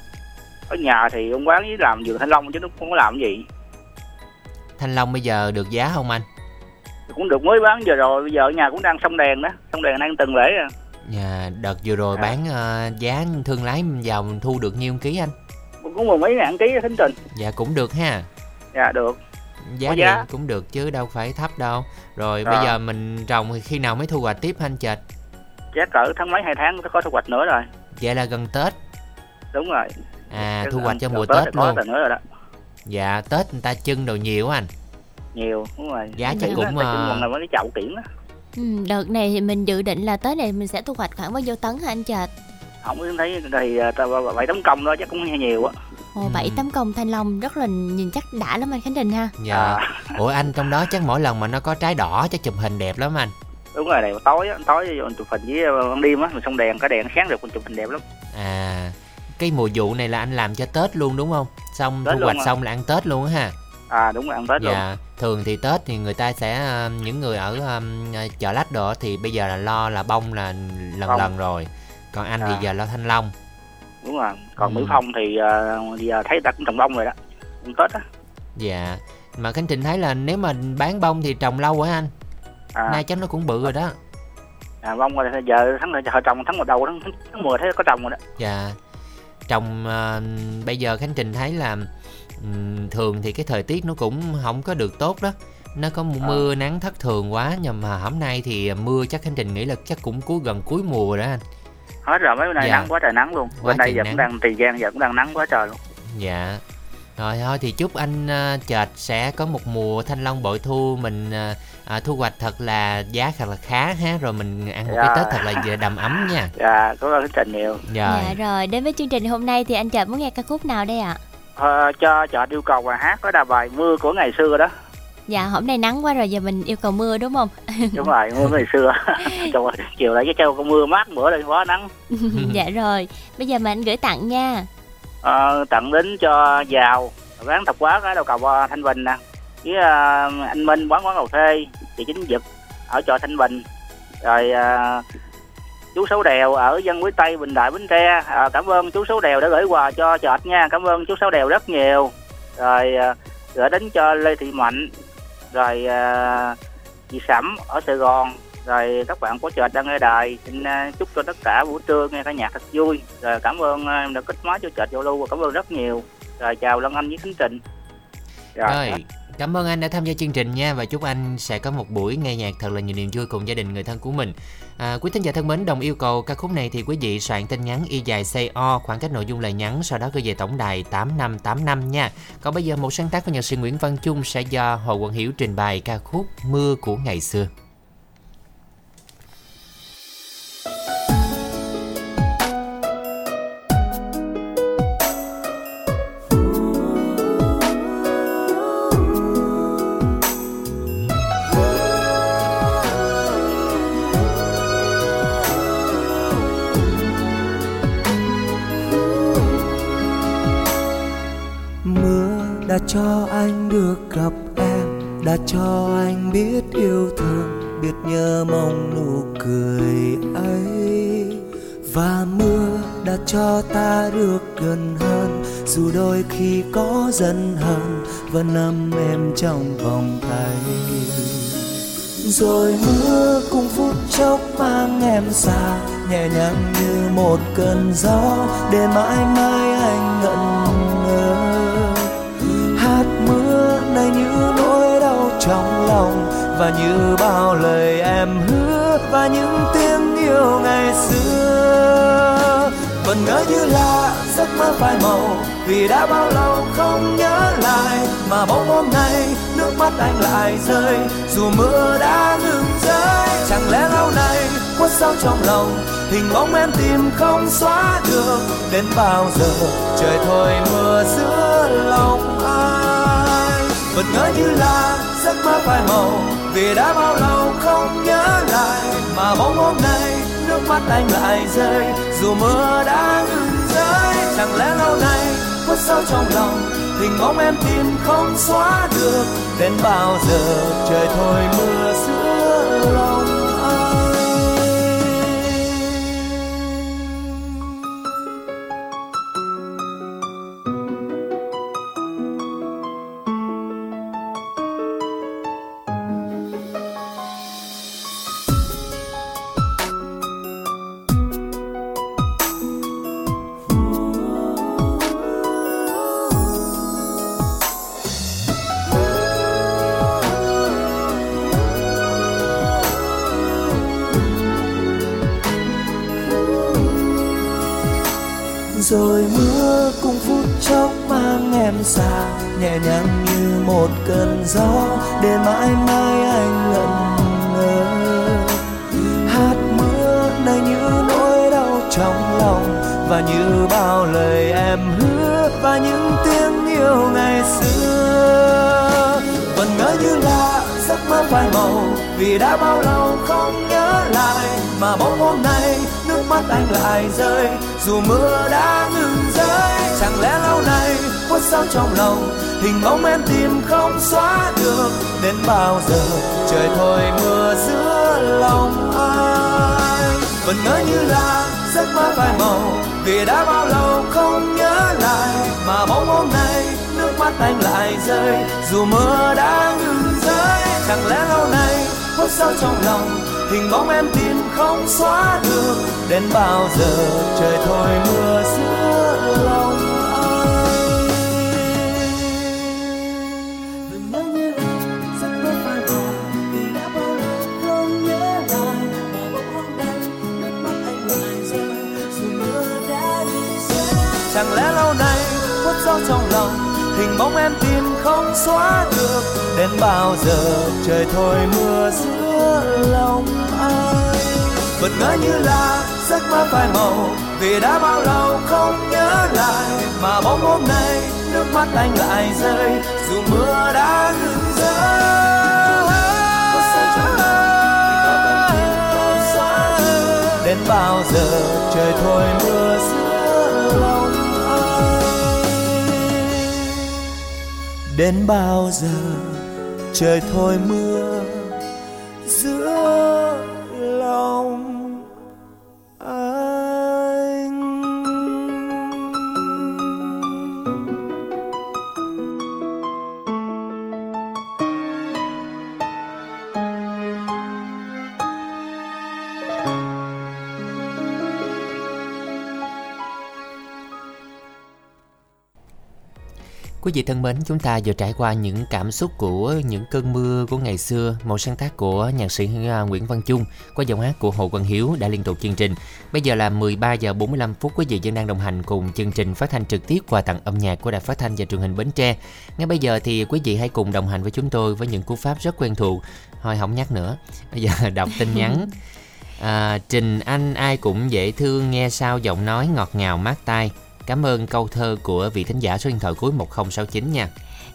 Ở nhà thì ông quán với làm vườn thanh long chứ nó không có làm gì. Thanh Long bây giờ được giá không anh Cũng được mới bán giờ rồi, bây giờ ở nhà cũng đang xong đèn đó. Xong đèn đang từng lễ à. Nhà đợt vừa rồi À. bán ờ, giá thương lái vào thu được nhiêu ký anh Cũng mười mấy ngàn ký thính trình. Dạ cũng được ha Dạ, được. Giá Có giá. cũng được chứ đâu phải thấp đâu Rồi À. bây giờ mình trồng thì khi nào mới thu hoạch tiếp anh Chợt Chắc cỡ tháng mấy hai tháng có thu hoạch nữa rồi. Vậy là gần Tết Đúng rồi. À thu hoạch cho mùa Tết có luôn nữa rồi đó. Dạ Tết người ta trưng đồ nhiều anh Nhiều, đúng rồi. Giá chắc cũng, ờ, còn là mấy cái chậu kiển á. Ừ, đợt này thì mình dự định là tới này mình sẽ thu hoạch khoảng bao nhiêu tấn hả anh Trạch? không có thấy thì à, ta- bảy tấm công đó chắc cũng hơi nhiều á Ồ, Ừ. bảy tấm công thanh long rất là nhìn chắc đã lắm anh Khánh Đình ha. Dạ à, Ủa anh trong đó chắc mỗi lần mà nó có trái đỏ chắc chụp hình đẹp lắm anh đúng rồi này tối á tối vô chụp hình với ban đêm á mình xong đèn cái đèn sáng được mình chụp hình đẹp lắm À cái mùa vụ này là anh làm cho Tết luôn đúng không? Xong Tết thu hoạch xong là ăn Tết luôn á ha. À đúng là ăn tết luôn Dạ, thường thì Tết thì người ta sẽ ờ, những người ở um, chợ lách đồ thì bây giờ là lo là bông là lần Bông. lần rồi. Còn anh À. thì giờ lo thanh long. đúng rồi còn Ừ. mỹ phong thì ờ, giờ thấy ta cũng trồng bông rồi đó ăn tết á Dạ. Mà Khánh Trình thấy là nếu mà bán bông thì trồng lâu quá anh. à, Nay chấm nó cũng bự rồi đó. à bông rồi giờ tháng này giờ trồng tháng một đầu tháng tháng mười thấy có trồng rồi đó Dạ. Trồng ờ, bây giờ Khánh Trình thấy là thường thì cái thời tiết nó cũng không có được tốt đó. Nó có À. mưa nắng thất thường quá nhưng mà hôm nay thì mưa chắc Khánh Trình nghĩ là chắc cũng cuối gần cuối mùa rồi đó anh. hết rồi mấy bữa nay Dạ. nắng quá trời nắng luôn Quá bên đây giờ nắng. cũng đang tiền giang giờ cũng đang nắng quá trời luôn Dạ. Rồi thôi thì chúc anh uh, chợt sẽ có một mùa thanh long bội thu mình ờ, à, thu hoạch thật là giá thật là khá ha rồi mình ăn một Dạ. cái Tết thật là đầm ấm nha. dạ có cái trình nhiều Rồi. Dạ rồi, đến với chương trình hôm nay thì anh Trạch muốn nghe ca khúc nào đây ạ? Ờ, cho chợ yêu cầu bài hát có đà bài mưa của ngày xưa đó. Dạ, hôm nay nắng quá rồi giờ mình yêu cầu mưa đúng không? đúng rồi mưa ngày xưa. Trời ơi, chiều lại cái treo con mưa mát bữa đây quá nắng. Dạ rồi, bây giờ mà anh gửi tặng nha. Ờ, tặng đến cho giàu bán thập quá cái đầu cầu ờ, thanh bình nè. Với à, anh Minh quán quán cà phê chị Chính Dực ở chợ Thanh Bình. Rồi à, chú Sáu Đèo ở dân Quý Tây Bình Đại Bến Tre. À, cảm ơn chú Sáu Đèo đã gửi quà cho chợt nha. Cảm ơn chú Sáu Đèo rất nhiều. Rồi à, gửi đến cho Lê Thị Mạnh. Rồi à, chị Sẩm ở Sài Gòn. Rồi các bạn của chợt đang nghe đài. Xin à, chúc cho tất cả buổi trưa nghe ca nhạc thật vui. Rồi cảm ơn à, em đã kết nối cho chợt giao lưu và cảm ơn rất nhiều. Rồi chào Lân Anh với Khánh Trình Rồi, cảm ơn anh đã tham gia chương trình nha và chúc anh sẽ có một buổi nghe nhạc thật là nhiều niềm vui cùng gia đình người thân của mình. À, quý thính giả thân mến, đồng yêu cầu ca khúc này thì quý vị soạn tin nhắn y dài CO khoảng cách nội dung lời nhắn sau đó gửi về tổng đài 8585 nha. Còn bây giờ một sáng tác của nhạc sĩ Nguyễn Văn Trung sẽ do Hồ Quang Hiểu trình bày ca khúc Mưa của ngày xưa. Cho anh được gặp em, đã cho anh biết yêu thương, biết nhớ mong nụ cười ấy. Và mưa đã cho ta được gần hơn, dù đôi khi có giận hờn, vẫn nắm em trong vòng tay. Rồi mưa cùng phút chốc mang em xa, nhẹ nhàng như một cơn gió, để mãi mãi anh ngẩn trong lòng. Và như bao lời em hứa, và những tiếng yêu ngày xưa. Vẫn ngỡ như là giấc mơ phai màu, vì đã bao lâu không nhớ lại. Mà bỗng hôm nay, nước mắt anh lại rơi. Dù mưa đã ngừng rơi, chẳng lẽ lâu nay, khuất sâu trong lòng, hình bóng em tìm không xóa được. Đến bao giờ, trời thôi mưa giữa lòng ai? Vẫn ngỡ như là giấc mơ phai màu. Vì đã bao lâu không nhớ lại, mà bóng hôm nay nước mắt anh lại rơi. Dù mưa đã ngừng rơi, chẳng lẽ lâu nay khuất sâu trong lòng, hình bóng em tìm không xóa được. Đến bao giờ trời thôi mưa giữa lòng xa, nhẹ nhàng như một cơn gió, để mãi mãi anh ngẩn ngơ hạt mưa này như nỗi đau trong lòng, và như bao lời em hứa, và những tiếng yêu ngày xưa. Vẫn ngỡ như là giấc mơ phai màu, vì đã bao lâu không nhớ lại, mà bỗng hôm nay nước mắt anh lại rơi, dù mưa đã ngừng rơi, chẳng lẽ lâu nay khuất sâu trong lòng. Hình bóng em tìm không xóa được, đến bao giờ trời thôi mưa giữa lòng ai vẫn ngỡ như là giấc mơ phai màu, vì đã bao lâu không nhớ lại. Mà bóng hôm nay, nước mắt anh lại rơi, dù mưa đã ngừng rơi. Chẳng lẽ lâu nay, khuất sâu trong lòng, hình bóng em tìm không xóa được. Đến bao giờ trời thôi mưa giữa lòng xóa được. Đến bao giờ trời thôi mưa giữa lòng ai? Vẫn ngỡ như là giấc mơ phai màu vì đã bao lâu không nhớ lại. Mà bóng hôm nay nước mắt anh lại rơi dù mưa đã ngừng rơi. Đến bao giờ trời thôi mưa giữa đến bao giờ? Trời thôi mưa Quý vị thân mến, chúng ta vừa trải qua những cảm xúc của những cơn mưa của ngày xưa, một sáng tác của nhạc sĩ à, Nguyễn Văn Chung qua giọng hát của Hồ Quang Hiếu đã liên tục chương trình. Bây giờ là 13 giờ 45 phút quý vị vẫn đang đồng hành cùng chương trình phát thanh trực tiếp qua tặng âm nhạc của Đài Phát thanh và Truyền hình Bến Tre. Ngay bây giờ thì quý vị hãy cùng đồng hành với chúng tôi với những cú pháp rất quen thuộc. Thôi không nhắc nữa. Bây giờ đọc tin nhắn. À, Trình Anh ai cũng dễ thương nghe sao giọng nói ngọt ngào mát tai. Cảm ơn câu thơ của vị thính giả số điện thoại cuối 1069 nha.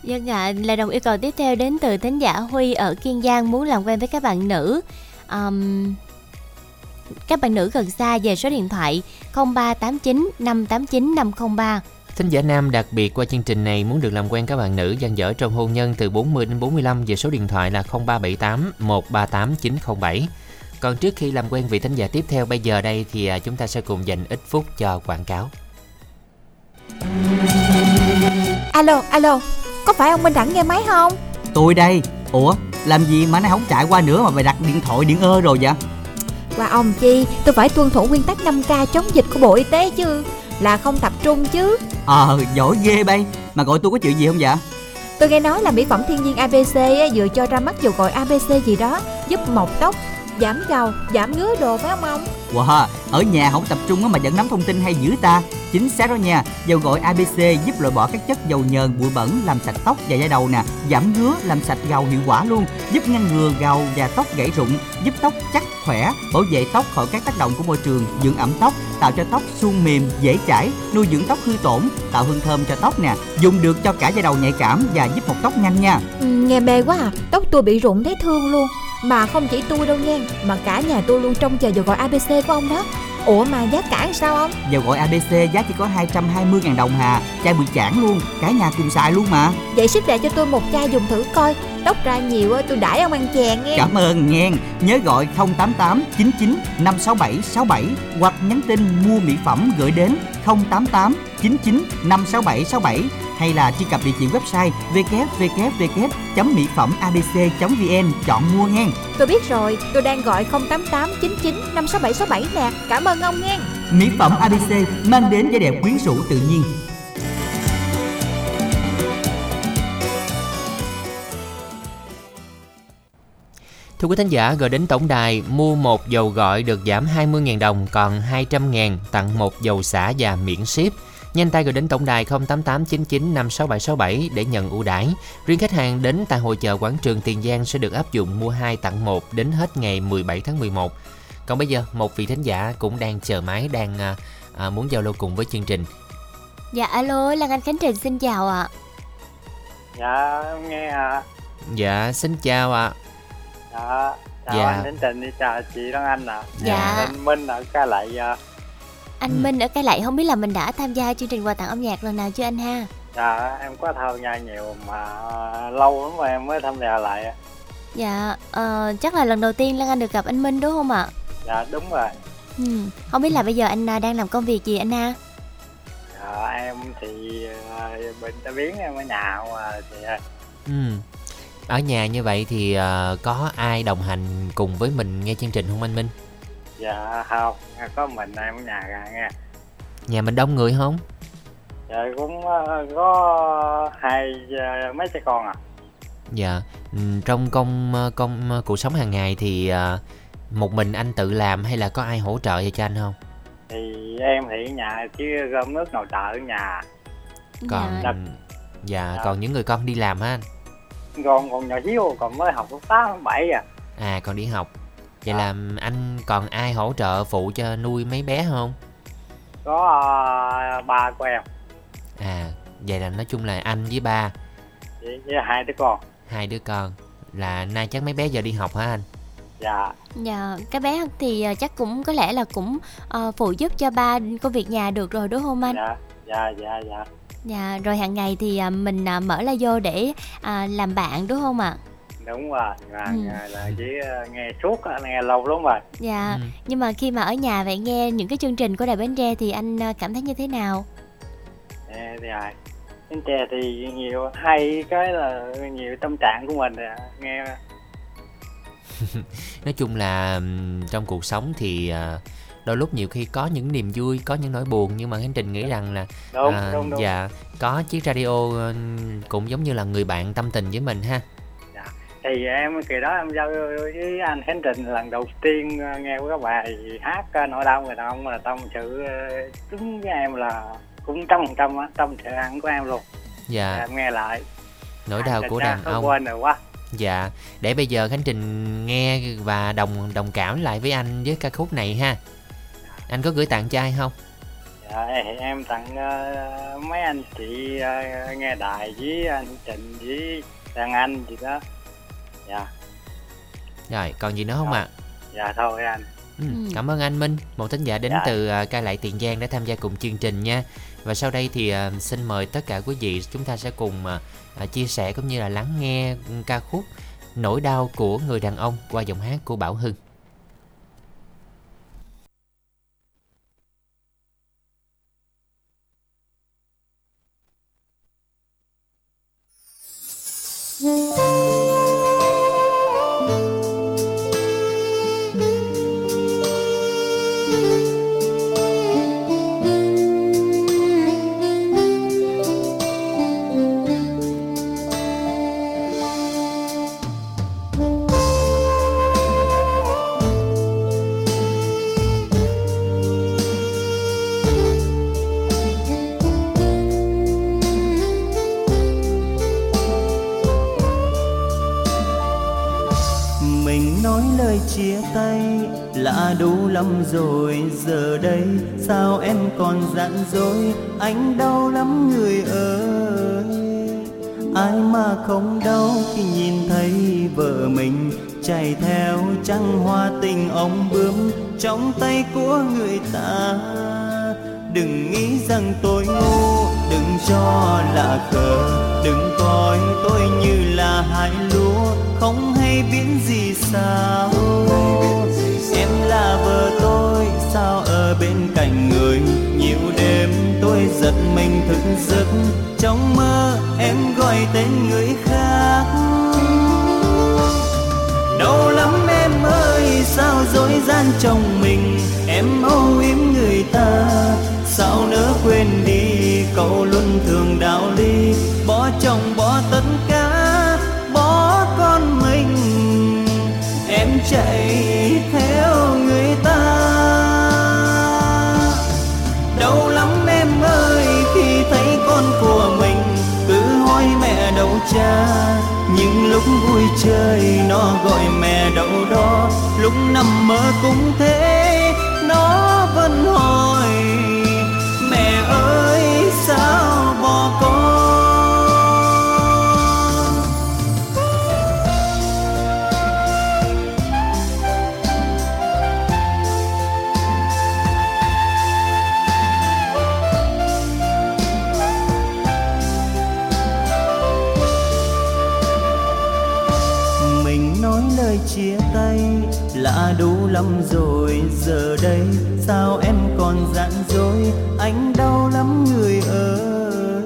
Dân ạ, lời đồng yêu cầu tiếp theo đến từ thính giả Huy ở Kiên Giang muốn làm quen với các bạn nữ. Um, các bạn nữ gần xa về số điện thoại 0389 589 503. Thính giả nam đặc biệt qua chương trình này muốn được làm quen các bạn nữ dang dở trong hôn nhân từ 40 đến 45 về số điện thoại là 0378 138 907. Còn trước khi làm quen vị thính giả tiếp theo bây giờ đây thì à, chúng ta sẽ cùng dành ít phút cho quảng cáo. Alo, alo, có phải ông Minh Đẳng nghe máy không? Tôi đây. Ủa làm gì mà nó không chạy qua nữa mà mày đặt điện thoại điện ơ rồi vậy? Qua ông chi, tôi phải tuân thủ nguyên tắc 5K chống dịch của Bộ Y tế chứ. Là không tập trung chứ. Ờ giỏi ghê bay. Mà gọi tôi có chuyện gì không vậy? Tôi nghe nói là mỹ phẩm thiên nhiên ABC vừa cho ra mắt dầu gội ABC gì đó Giúp mọc tóc, giảm gầu, giảm ngứa đồ phải không ông? Wow, ở nhà không tập trung mà vẫn nắm thông tin hay dữ ta. Chính xác đó nha Dầu gội ABC giúp loại bỏ các chất dầu nhờn, bụi bẩn Làm sạch tóc và da đầu nè. Giảm ngứa, làm sạch gầu hiệu quả luôn. Giúp ngăn ngừa gầu và tóc gãy rụng. Giúp tóc chắc, khỏe Bảo vệ tóc khỏi các tác động của môi trường Dưỡng ẩm tóc, tạo cho tóc suôn mềm, dễ chảy, Nuôi dưỡng tóc hư tổn, tạo hương thơm cho tóc nè. Dùng được cho cả da đầu nhạy cảm và giúp mọc tóc nhanh nha. Ừ, nghe mê quá à, tóc tôi bị rụng thấy thương luôn. Mà không chỉ tôi đâu nha, mà cả nhà tôi luôn trông chờ dầu gội ABC của ông đó. Ủa mà giá cả sao ông? Dầu gội ABC giá chỉ có 220.000 đồng hà. Chai bự chản luôn, cả nhà cùng xài luôn mà. Vậy ship lại cho tôi một chai dùng thử coi. Tóc ra nhiều tôi đãi ông ăn chèn nghe. Cảm ơn nghe. Nhớ gọi 088 99 567 67 Hoặc nhắn tin mua mỹ phẩm gửi đến 088 99 567 67 Hay là truy cập địa chỉ website www.mỹ phẩm abc.vn Chọn mua nghe. Tôi biết rồi, tôi đang gọi 088 99 567 67 nè. Cảm ơn ông nghe. Mỹ phẩm ABC mang đến vẻ đẹp quyến rũ tự nhiên. Thưa quý thính giả, gọi đến tổng đài mua một dầu gọi được giảm 20.000 đồng còn 200.000 tặng một dầu xả và miễn ship. Nhanh tay gọi đến tổng đài 08899 56767 để nhận ưu đãi. Riêng khách hàng đến tại hội chợ quảng trường Tiền Giang sẽ được áp dụng mua 2 tặng 1 đến hết ngày 17 tháng 11. Còn bây giờ, một vị thính giả cũng đang chờ máy đang à, à, muốn giao lưu cùng với chương trình. Dạ alo, Lan Anh Khánh Trình xin chào ạ. dạ em nghe à Dạ, xin chào ạ. dạ chào Dạ. anh Đến Trình đi chào chị Lan Anh ạ Dạ. Tên Minh ở ca lại à, Anh Minh ở cái lại không biết là mình đã tham gia chương trình quà tặng âm nhạc lần nào chưa anh ha? dạ em có tham gia nhiều mà lâu lắm rồi em mới tham gia lại. Dạ, ờ, chắc là lần đầu tiên Lan Anh được gặp anh Minh đúng không ạ? dạ đúng rồi Ừ. Không biết là bây giờ anh à, đang làm công việc gì anh ha? dạ em thì à, bệnh tai biến em ở nhà không à thì Ừ. Ở nhà như vậy thì à, có ai đồng hành cùng với mình nghe chương trình không anh Minh? Dạ không có mình em ở nhà ra nghe Nhà mình đông người không? dạ cũng à, có hai à, mấy trẻ con à Dạ, ừ, trong công công ờ, cuộc sống hàng ngày thì một mình anh tự làm hay là có ai hỗ trợ cho anh không? thì em thì ở nhà chứ gom nước nồi chợ ở nhà Còn Dạ. dạ, Dạ. còn những người con đi làm á anh. còn còn nhỏ xíu còn mới học lớp tám lớp bảy à À còn đi học. Vậy là anh còn ai hỗ trợ phụ cho nuôi mấy bé không? có à, ba của em À, vậy là nói chung là anh với ba, với, với hai đứa con hai đứa con. Là nay chắc mấy bé giờ đi học hả anh? dạ Dạ, cái bé thì à, chắc cũng có lẽ là cũng ờ, phụ giúp cho ba công việc nhà được rồi đúng không anh? dạ dạ dạ dạ Dạ, rồi hàng ngày thì à, mình à, mở la vô để à, làm bạn đúng không ạ? Đúng rồi mà Ừ. là chỉ ờ, nghe suốt á, nghe lâu lắm rồi Dạ, Ừ. nhưng mà khi mà ở nhà vậy nghe những cái chương trình của Đài Bến Tre thì anh ờ, cảm thấy như thế nào? Thì ai Bến Tre thì nhiều hay cái là nhiều tâm trạng của mình à. nghe nói chung là trong cuộc sống thì à, đôi lúc nhiều khi có những niềm vui có những nỗi buồn nhưng mà khánh trình nghĩ rằng là đúng à, đúng đúng dạ có chiếc radio cũng giống như là người bạn tâm tình với mình ha thì em kỳ đó em giao với anh Khánh Trình lần đầu tiên ờ, nghe cái bài hát ờ, nỗi đau người đàn ông là tâm sự ờ, đúng với em là cũng trăm phần trăm á tâm sự ăn của em luôn. Dạ. Em nghe lại. Nỗi đau của đàn ông. quên rồi quá. Dạ. Để bây giờ khánh trình nghe và đồng đồng cảm lại với anh với ca khúc này ha. Anh có gửi tặng cho ai không? Dạ, em tặng ờ, mấy anh chị ờ, nghe đài với anh Trình với đàn anh gì đó dạ rồi còn gì nữa không ạ dạ thôi anh Ừ, Ừ. cảm ơn anh Minh, một thính giả đến Dạ. từ à, Cai Lại Tiền Giang đã tham gia cùng chương trình nha. Và sau đây thì à, xin mời tất cả quý vị chúng ta sẽ cùng à, à, chia sẻ cũng như là lắng nghe ca khúc Nỗi đau của người đàn ông qua giọng hát của Bảo Hưng. Anh đau lắm người ơi. Ai mà không đau khi nhìn thấy vợ mình chạy theo trăng hoa tình ông bướm trong tay của người ta. Đừng nghĩ rằng tôi ngu, đừng cho là cờ đừng coi tôi như là hai lúa, không hay biến gì sao. Em là vợ tôi, sao ở bên cạnh người? Mình thức giấc. Trong mơ em gọi tên người khác. Đau lắm em ơi, sao dối gian trong mình? Em âu yếm người ta. Sao nỡ quên đi cậu luôn thường đạo lý? Bỏ trong chơi, nó gọi mẹ đâu đó lúc nằm mơ cũng thế, nó vẫn hỏi, mẹ ơi, sao lắm rồi, giờ đây sao em còn dặn dối? Anh đau lắm người ơi.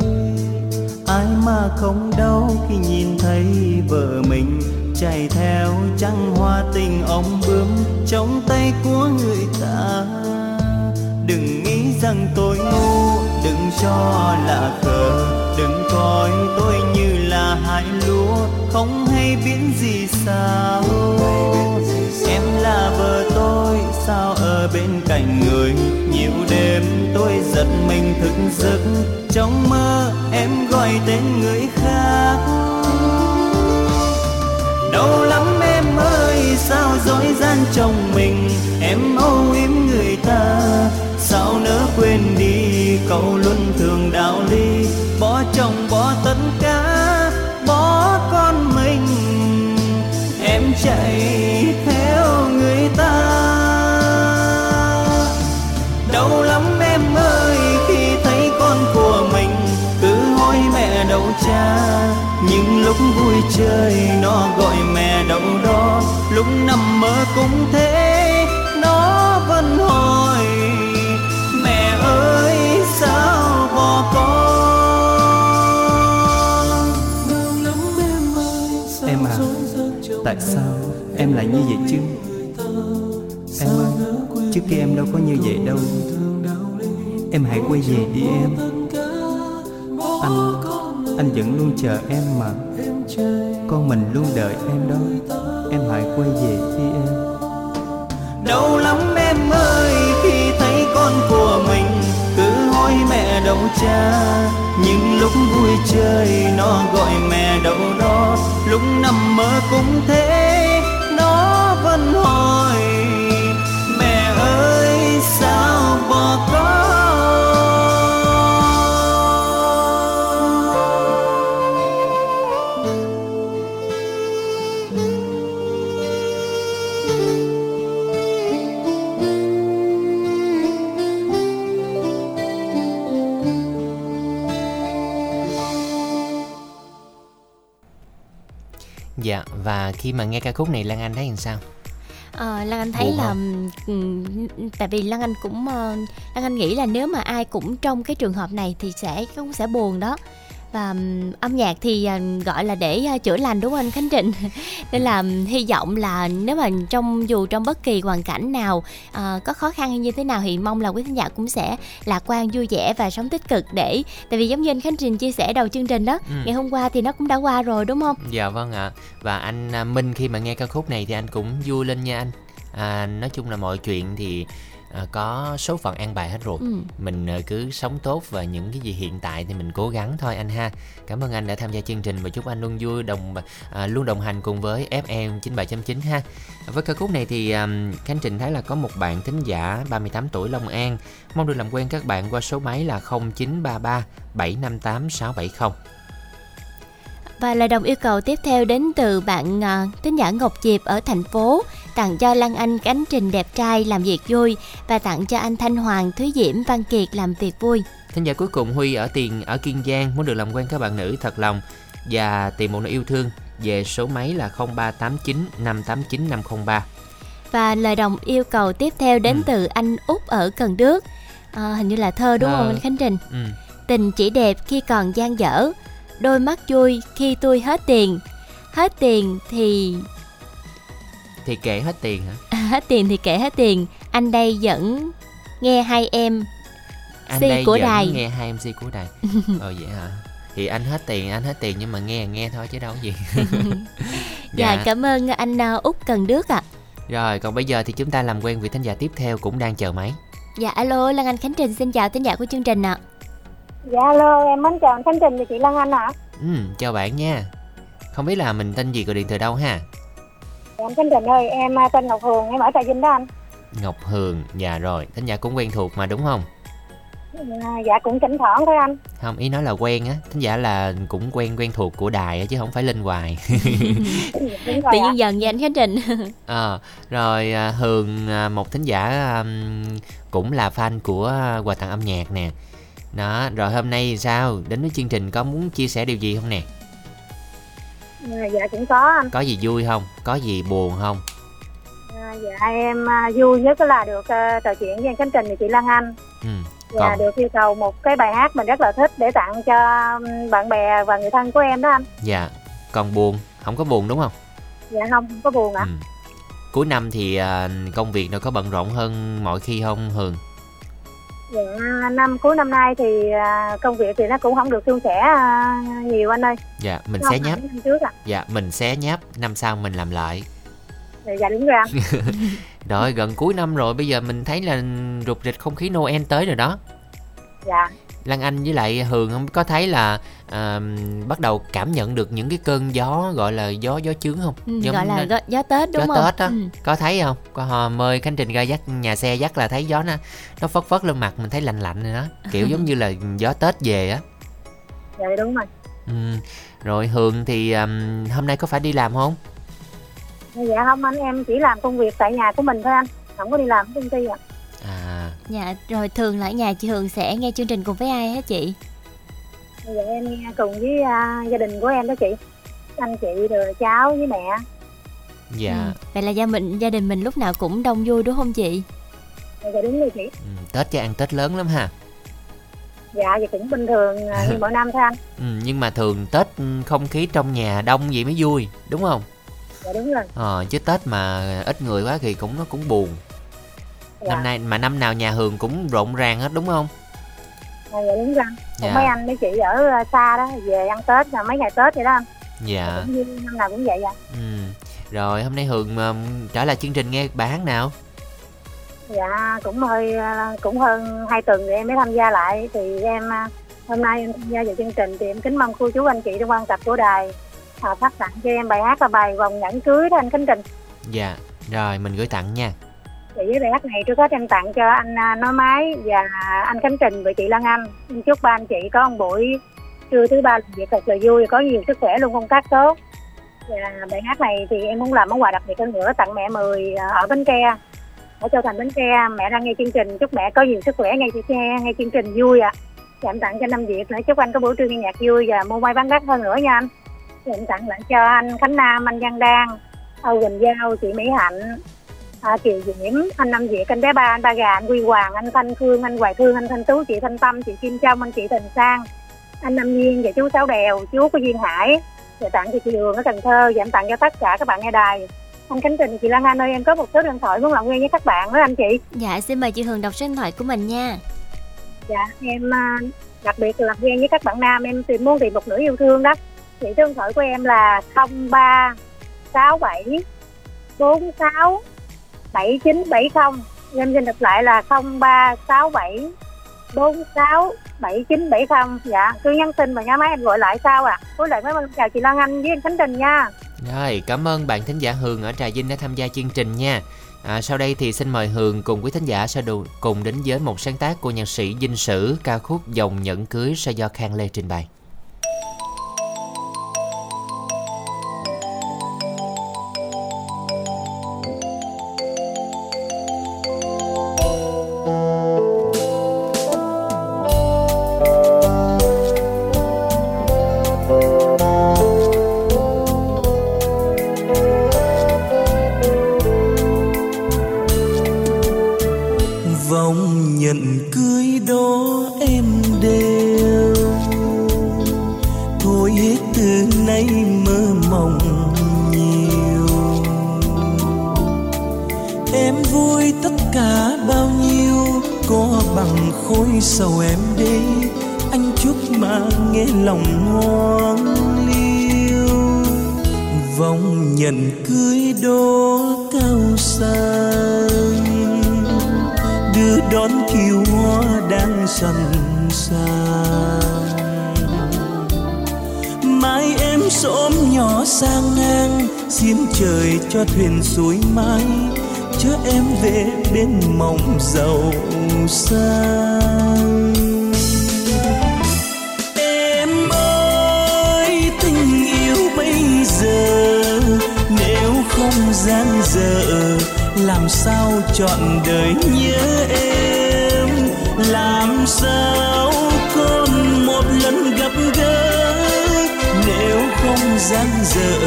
Ai mà không đau khi nhìn thấy vợ mình chạy theo trăng hoa tình ông bướm trong tay của người ta? Đừng nghĩ rằng tôi ngu, đừng cho là khờ, đừng coi tôi như hại lúa, không hay biến gì sao? Em là vợ tôi, sao ở bên cạnh người? Nhiều đêm tôi giật mình thức giấc, trong mơ em gọi tên người khác. Đau lắm em ơi, sao dối gian chồng mình? Em âu yếm người ta, sao nỡ quên đi? Cậu luôn thường đạo lý, bỏ chồng bỏ tất cả chạy theo người ta. Đau lắm em ơi, khi thấy con của mình, cứ hỏi mẹ đậu cha. Những lúc vui chơi, nó gọi mẹ lúc nằm mơ em lại như vậy chứ? Em ơi, trước kia em đâu có như vậy đâu. Em hãy quay về đi em. Anh anh vẫn luôn chờ em mà. Con mình luôn đợi em đó. Em hãy quay về đi em. Đau lắm em ơi, khi thấy con của mình cứ hỏi mẹ đâu cha. Nhưng lúc vui chơi, nó gọi mẹ đâu đó. Lúc nằm mơ cũng thế hỏi, mẹ ơi, sao bỏ con Dạ và khi mà nghe ca khúc này, Lan Anh thấy làm sao? Ờ, Lan Anh thấy Buồn là không? ừm, tại vì Lan Anh cũng ờ, Lan Anh nghĩ là nếu mà ai cũng trong cái trường hợp này thì sẽ cũng sẽ buồn đó và âm nhạc thì ờ, gọi là để ờ, chữa lành đúng không anh Khánh Trịnh? Nên là hy vọng là nếu mà trong dù trong bất kỳ hoàn cảnh nào ờ, có khó khăn hay như thế nào thì mong là quý khán giả cũng sẽ lạc quan vui vẻ và sống tích cực để tại vì giống như anh Khánh Trịnh chia sẻ đầu chương trình đó Ừ. ngày hôm qua thì nó cũng đã qua rồi đúng không? Dạ vâng ạ. Và anh à, Minh khi mà nghe ca khúc này thì anh cũng vui lên nha anh. À, Nói chung là mọi chuyện thì à, có số phận an bài hết rồi. Ừ. Mình à, cứ sống tốt và những cái gì hiện tại thì mình cố gắng thôi anh ha. Cảm ơn anh đã tham gia chương trình và chúc anh luôn vui đồng à, luôn đồng hành cùng với FM 97.9 ha. Với ca khúc này thì à, Khánh Trình thấy là có một bạn thính giả 38 tuổi Long An. Mong được làm quen các bạn qua số máy là 0933 758 670 Và lời đồng yêu cầu tiếp theo đến từ bạn à, thính giả Ngọc Diệp ở thành phố tặng cho Lan Anh cánh trình đẹp trai làm việc vui và tặng cho anh Thanh Hoàng, Thúy Diễm, Văn Kiệt làm việc vui. Thính giả cuối cùng Huy ở tiền ở Kiên Giang muốn được làm quen các bạn nữ thật lòng và tìm một nơi yêu thương về số máy là 0389 589 503. Và lời đồng yêu cầu tiếp theo đến Ừ. từ anh Út ở Cần Đước. À, hình như là thơ đúng Thơ. không anh Khánh Trình? Ừ. Tình chỉ đẹp khi còn gian dở, đôi mắt vui khi tôi hết tiền. Hết tiền thì Thì kể hết tiền hả? hết tiền thì kể hết tiền. Anh đây vẫn nghe hai em Anh đây của vẫn đài. nghe hai MC của đài. ờ vậy hả? Thì anh hết tiền, anh hết tiền nhưng mà nghe nghe thôi chứ đâu gì. Dạ, cảm ơn anh à, Út Cần Đước ạ. Rồi, còn bây giờ thì chúng ta làm quen vị thính giả tiếp theo cũng đang chờ máy. Dạ alo Lan Anh Khánh Trình xin chào thính giả của chương trình ạ. Dạ alo, em mến chào anh Khánh Trình và chị Lan Anh ạ. Ừ, chào bạn nha. Không biết là mình tên gì gọi điện từ đâu ha? Dạ, anh Khánh Trình ơi, em à, tên Ngọc Hường, em ở Trà Vinh đó anh. Ngọc Hường, dạ rồi, thính giả cũng quen thuộc mà đúng không? À, dạ cũng chỉnh thoảng thôi anh. không ý nói là quen á thính giả là cũng quen quen thuộc của đài á chứ không phải lên hoài rồi Tự nhiên dần vậy anh Khánh Trình. Ờ, rồi à, hường à, một thính giả cũng là fan của à, quà tặng âm nhạc nè đó rồi hôm nay thì sao đến với chương trình có muốn chia sẻ điều gì không nè À, dạ cũng có anh. có gì vui không có gì buồn không À, dạ em à, vui nhất là được trò chuyện với Khánh Trình và chị Lan Anh. ừ. Và còn được yêu cầu một cái bài hát mình rất là thích để tặng cho bạn bè và người thân của em đó anh. dạ còn buồn không có buồn đúng không Dạ không, không có buồn ạ. ừ. cuối năm thì công việc nó có bận rộn hơn mọi khi không hường Dạ năm cuối năm nay thì à, công việc thì nó cũng không được suôn sẻ à, nhiều anh ơi. dạ mình Nó xé nháp trước ạ. dạ mình xé nháp năm sau mình làm lại Dạ đúng rồi anh. rồi gần cuối năm rồi bây giờ mình thấy là rục rịch không khí Noel tới rồi đó Dạ. Lan Anh với lại Hường không có thấy là à, bắt đầu cảm nhận được những cái cơn gió gọi là gió gió chướng không? Ừ, Giống gọi là gió, gió Tết đúng gió không? Tết á, Ừ. có thấy không? Có hò mời Khánh Trình ra dắt nhà xe dắt là thấy gió nó nó phất phất lên mặt mình thấy lạnh lạnh rồi đó, kiểu giống như là gió Tết về á. Dạ đúng rồi. Ừ. Rồi Hường thì um, hôm nay có phải đi làm không? Dạ không anh em chỉ làm công việc tại nhà của mình thôi anh. Không có đi làm ở công ty ạ. À, Dạ rồi thường là ở nhà chị Hường sẽ nghe chương trình cùng với ai hả chị? Dạ em cùng với à, gia đình của em đó chị. Anh chị rồi cháu với mẹ. dạ Ừ. Vậy là gia mình gia đình mình lúc nào cũng đông vui đúng không chị? dạ đúng rồi chị ừ, tết cho ăn tết lớn lắm ha dạ thì cũng bình thường à, như mỗi năm thôi anh ừ, nhưng mà thường tết không khí trong nhà đông vậy mới vui đúng không dạ đúng rồi ờ chứ tết mà ít người quá thì cũng nó cũng buồn dạ năm nay mà năm nào nhà hường cũng rộn ràng hết đúng không dạ, đúng rồi Dạ. mấy anh mấy chị ở à, xa đó về ăn tết là mấy ngày tết vậy đó anh. Dạ. Cũng như năm nào cũng vậy à ừ. rồi hôm nay hường um, trở lại chương trình nghe bài hát nào? Dạ cũng hơi à, cũng hơn hai tuần thì em mới tham gia lại. Thì em hôm nay em tham gia vào chương trình thì em kính mong cô chú anh chị trong quan tập của đài à, phát tặng cho em bài hát là bài vòng nhẫn cưới đó anh kính trình. Dạ. Rồi mình gửi tặng nha chị với bài hát này trước hết em tặng cho anh à, Nói Máy và anh Khánh Trình và chị Lan Anh. Em chúc ba anh chị có một buổi trưa thứ ba làm việc thật là vui, có nhiều sức khỏe luôn công tác tốt. Và bài hát này thì em muốn làm món quà đặc biệt hơn nữa tặng mẹ Mười à, ở Bến Tre. Ở Châu Thành Bến Tre, mẹ đang nghe chương trình, chúc mẹ có nhiều sức khỏe nghe chị nghe, nghe chương trình vui ạ. Và em tặng cho Năm Việt nữa, chúc anh có buổi trưa nghe nhạc vui và mua may bán đắt hơn nữa nha anh. Và em tặng lại cho anh Khánh Nam, anh Văn Đan, Âu Quỳnh Giao, chị Mỹ Hạnh, à, Kiều Diễm, anh Năm Việt, anh bé ba, anh Ba Gà, anh Quy Hoàng, anh Thanh Phương, anh Hoài Thương, anh Thanh Tú, chị Thanh Tâm, chị Kim Trâm, anh chị Tình Sang, anh Năm Nhiên và chú Sáu Đèo, chú của Duyên Hải, và tặng cho chị Đường ở Cần Thơ và em tặng cho tất cả các bạn nghe đài. Anh Khánh Trình, chị Lan Anh ơi, em có một số điện thoại muốn làm quen với các bạn đó anh chị. Dạ xin mời chị Hường đọc số điện thoại của mình nha. Dạ, em à, đặc biệt là quen với các bạn nam, em tìm muốn tìm một nửa yêu thương đó. Chị số điện thoại của em là 03 67 46 7970 em xin đọc lại là 0367 46 7970 dạ cứ nhắn tin và nhớ máy em gọi lại sau ạ à. cuối lại mới chào chị Lan Anh với anh Khánh Đình nha Rồi, cảm ơn bạn thính giả Hường ở Trà Vinh đã tham gia chương trình nha. À, sau đây thì xin mời Hường cùng quý thính giả sẽ đủ, cùng đến với một sáng tác của nhạc sĩ Dinh Sử ca khúc Dòng Nhẫn Cưới sẽ do Khang Lê trình bày. Thấy mơ mộng nhiều. Em vui tất cả bao nhiêu, có bằng khối sầu em đây. Anh chúc mà nghe lòng ngoan liêu. Vòng nhận cưới đó cao sang. Đưa đón kiều hoa đang sẵn sàng. Xóm nhỏ sang ngang, xin trời cho thuyền suối mãi chở em về bên mộng giàu sang. Em ơi, tình yêu bây giờ, nếu không gian dở, làm sao chọn đời nhớ em? Làm sao không gian dở,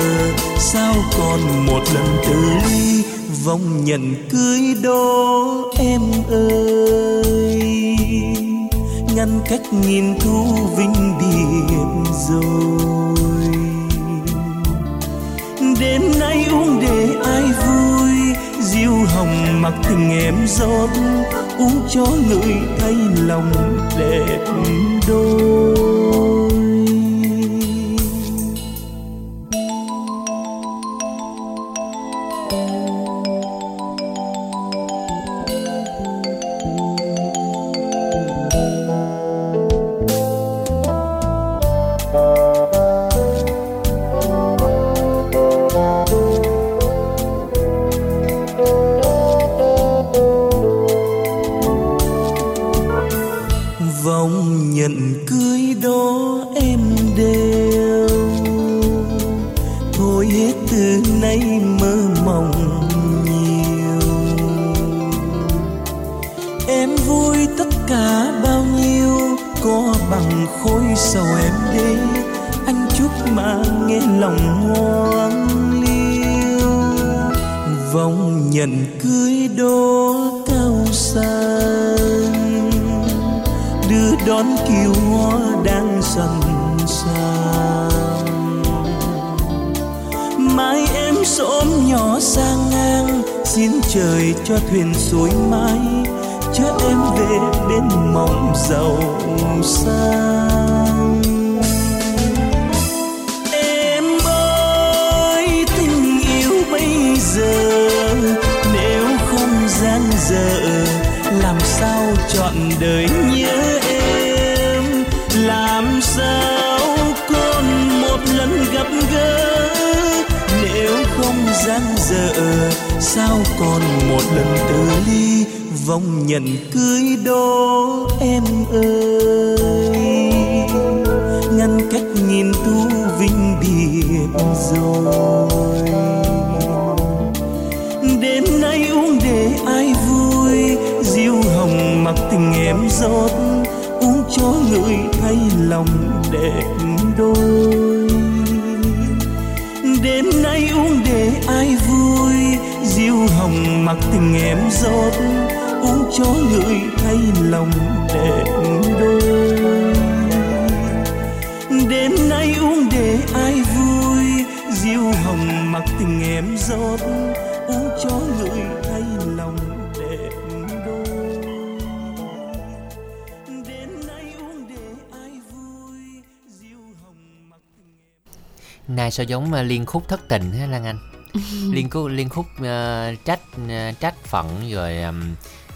sao còn một lần từ ly vòng nhận cưới đó em ơi? Ngăn cách nghìn thu vinh điệp rồi. Đêm nay uống để ai vui, diêu hồng mặc tình em rót uống cho người thay lòng đẹp đôi. Giờ làm sao chọn đời nhớ em? Làm sao còn một lần gặp gỡ? Nếu không gian dở, sao còn một lần từ ly vòng nhận cưới đó em ơi? Ngăn cách nghìn tu vinh biệt rồi. Em rót uống cho người thay lòng đẹp đôi. Đêm nay uống để ai vui, diêu hồng mặc tình em rót uống cho người thay lòng đẹp đôi. Đêm nay uống để ai vui, diêu hồng mặc tình em rót Này sao giống ờ, liên khúc thất tình ha Lan Anh? Liên khúc, liên khúc ờ, trách ờ, trách phận rồi ừm,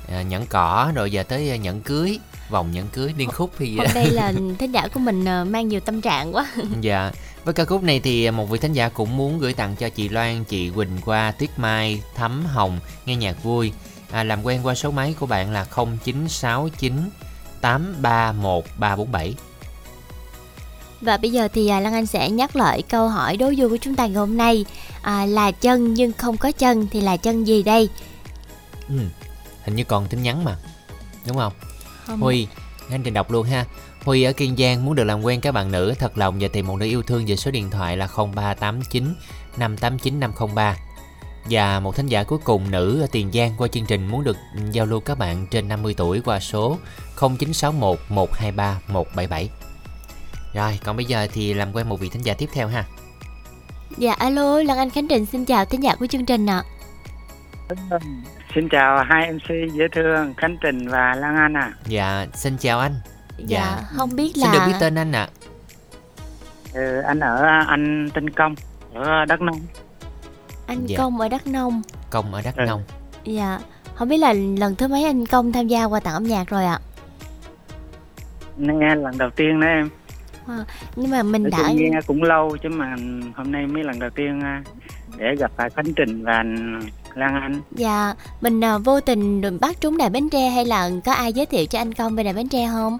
ờ, nhẫn cỏ rồi giờ tới ờ, nhẫn cưới vòng nhẫn cưới. Liên khúc thì Hôm nay là thính giả của mình ờ, mang nhiều tâm trạng quá. Dạ. Với ca khúc này thì một vị thính giả cũng muốn gửi tặng cho chị Loan, chị Quỳnh qua Tuyết Mai, Thắm Hồng nghe nhạc vui. À, Làm quen qua số máy của bạn là 0969 831 347 Và bây giờ thì à, Lan Anh sẽ nhắc lại câu hỏi đố vui của chúng ta ngày hôm nay à, Là chân nhưng không có chân thì là chân gì đây? ừ. Hình như còn tin nhắn mà Đúng không? Không. Huy, anh trình đọc luôn ha Huy ở Kiên Giang muốn được làm quen các bạn nữ thật lòng và tìm một nữ yêu thương về số điện thoại là 0389 589 503 Và một thính giả cuối cùng nữ ở Tiền Giang qua chương trình muốn được giao lưu các bạn trên 50 tuổi qua số 0961 123 177 Rồi, còn bây giờ thì làm quen một vị thính giả tiếp theo ha Dạ alo, Lan Anh Khánh Trình xin chào thính giả của chương trình ạ Xin chào hai MC dễ thương Khánh Trình và Lan Anh à. Dạ, xin chào anh Dạ, không biết Xin là được biết tên anh ạ Ừ, anh ở anh Tinh Công ở Đắk Nông. anh Dạ. Công ở Đắk Nông Công ở Đắk Ừ. Nông Dạ, không biết là lần thứ mấy anh Công tham gia qua tặng âm nhạc rồi ạ Nghe lần đầu tiên đó em. À, Nhưng mà mình Nói đã nghe cũng lâu chứ mà hôm nay mới lần đầu tiên à, để gặp lại Khánh Trình và Lan Anh. Dạ, mình à, vô tình bắt trúng đài Bến Tre hay là có ai giới thiệu cho anh Công về đài Bến Tre không?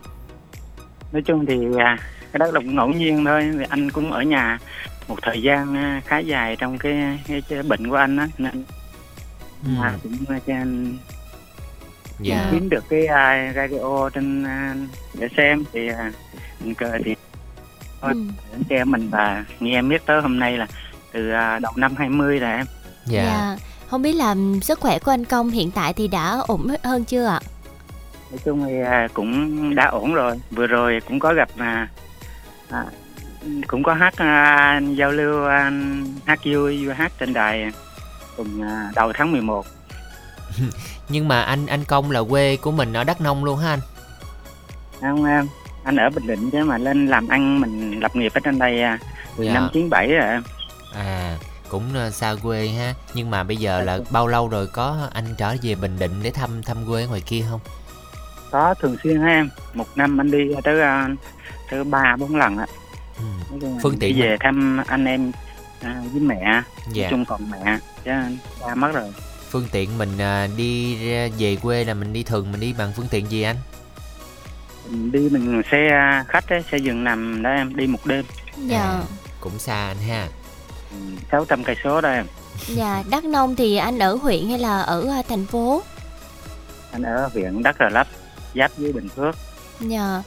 Nói chung thì à, cái đó là cũng ngẫu nhiên thôi. Vì anh cũng ở nhà một thời gian à, khá dài trong cái, cái, cái bệnh của anh á nên Ừ. à, cũng cho anh Dạ kiếm được cái à, radio trên à, để xem thì à, tình cờ thì Thôi. Ừ. đến xe mình và nghe em biết tới hôm nay là từ à, đầu năm 20 là em Dạ Không biết là sức khỏe của anh Công hiện tại thì đã ổn hơn chưa ạ? nói chung thì à, cũng đã ổn rồi vừa rồi cũng có gặp à, à, cũng có hát à, giao lưu à, hát vui vui hát trên đài cùng à, đầu tháng 11 Nhưng mà anh anh Công là quê của mình ở Đắk Nông luôn ha anh không em anh ở Bình Định chứ mà lên làm ăn mình lập nghiệp ở trên đây à, từ Dạ. năm 97 rồi. Em À cũng ờ, xa quê ha. Nhưng mà bây giờ là bao lâu rồi có anh trở về Bình Định để thăm thăm quê ngoài kia không? có thường xuyên ha. Em một năm anh đi tới à, tới ba bốn lần á. Ừ. Phương tiện về thăm anh em à, với mẹ. Dạ. chung còn mẹ chứ ba mất rồi. Phương tiện mình ờ, đi về quê là mình đi thường mình đi bằng phương tiện gì anh? Đi mình xe khách ấy, xe giường nằm đó em đi một đêm Dạ, À, Cũng xa anh ha Ừ, 600 cây số đó em dạ, Đắk Nông thì anh ở huyện hay là ở à, thành phố? anh ở huyện Đắk Rờ Lấp giáp với Bình Phước Dạ,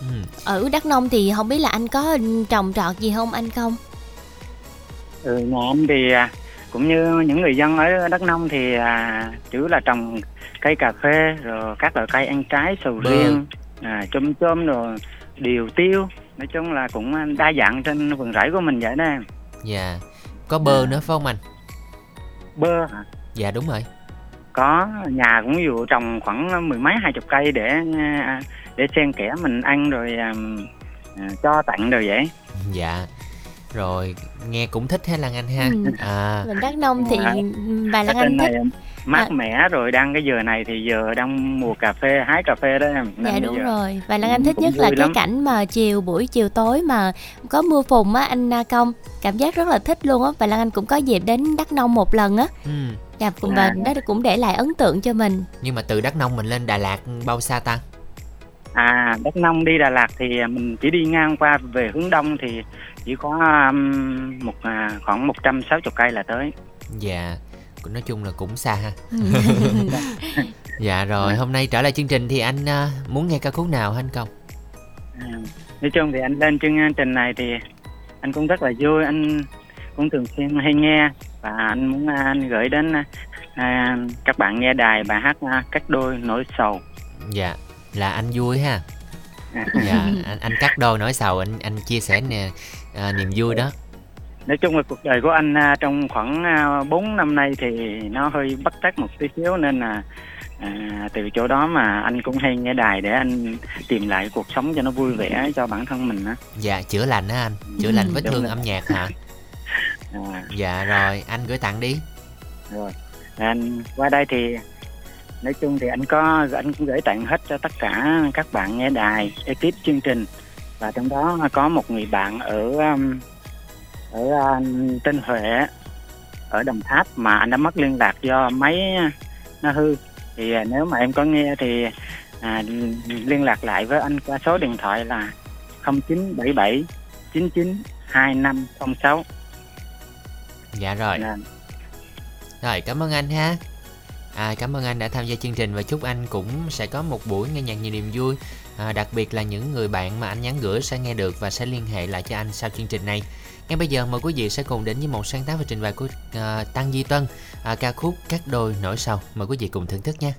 ừ. ở Đắk Nông thì không biết là anh có trồng trọt gì không anh Công? ừ, nhà anh thì à, cũng như những người dân ở Đắk Nông thì à, chủ là trồng cây cà phê rồi các loại cây ăn trái sầu Bơ. riêng à, chôm chôm rồi điều tiêu nói chung là cũng đa dạng trên vườn rẫy của mình vậy đó em Dạ. Có bơ nữa phải không anh? bơ hả? Dạ đúng rồi. có nhà cũng dụ trồng khoảng mười mấy hai chục cây để à, để xen kẽ mình ăn rồi à, à, cho tặng rồi vậy Dạ. Rồi, nghe cũng thích ha Lan Anh ha. Ừ. À, mình đắk nông thì bà lan anh thích này mát À. mẻ rồi đang cái giờ này thì giờ đang mùa cà phê hái cà phê đó em Nên Dạ đúng giờ- rồi Và Lan Anh thích nhất là cái lắm. cảnh mà chiều buổi chiều tối mà có mưa phùn á anh A Công Cảm giác rất là thích luôn á Và Lan Anh cũng có dịp đến Đắk Nông một lần á ừ. Dạ cũng À. và đó cũng để lại ấn tượng cho mình Nhưng mà từ Đắk Nông mình lên Đà Lạt bao xa ta? À, Đắk Nông đi Đà Lạt thì mình chỉ đi ngang qua về hướng đông thì chỉ có um, một à, khoảng 160 cây là tới. Dạ. Nói chung là cũng xa ha. dạ rồi, hôm nay trở lại chương trình thì anh à, muốn nghe ca khúc nào hả anh Công? À, nói chung thì anh lên chương trình này thì anh cũng rất là vui, anh cũng thường xuyên hay nghe và anh muốn à, anh gửi đến à, các bạn nghe đài bài hát à, Cách đôi nỗi sầu. Dạ, là anh vui ha. À, Dạ, anh anh cắt đôi nỗi sầu anh anh chia sẻ nè à, niềm vui đó. nói chung là cuộc đời của anh à, trong khoảng à, 4 năm nay thì nó hơi bất trắc một tí xíu nên là à, từ chỗ đó mà anh cũng hay nghe đài để anh tìm lại cuộc sống cho nó vui vẻ cho bản thân mình á Dạ, chữa lành á anh, chữa lành vết thương âm nhạc hả? à, Dạ rồi, anh gửi tặng đi. rồi anh qua đây thì nói chung thì anh có anh cũng gửi tặng hết cho tất cả các bạn nghe đài ekip chương trình và trong đó có một người bạn ở um, ở um, Tân Huệ ở Đồng Tháp mà anh đã mất liên lạc do máy nó hư thì à, nếu mà em có nghe thì à, liên lạc lại với anh qua số điện thoại là 0977 99 2506 Dạ rồi. Dạ. Rồi, cảm ơn anh ha. À, cảm ơn anh đã tham gia chương trình và chúc anh cũng sẽ có một buổi nghe nhạc nhiều niềm vui. À, đặc biệt là những người bạn mà anh nhắn gửi sẽ nghe được và sẽ liên hệ lại cho anh sau chương trình này. Ngay bây giờ mời quý vị sẽ cùng đến với một sáng tác và trình bày của uh, Tăng Di Tân, uh, ca khúc các đôi nổi sầu. Mời quý vị cùng thưởng thức nha.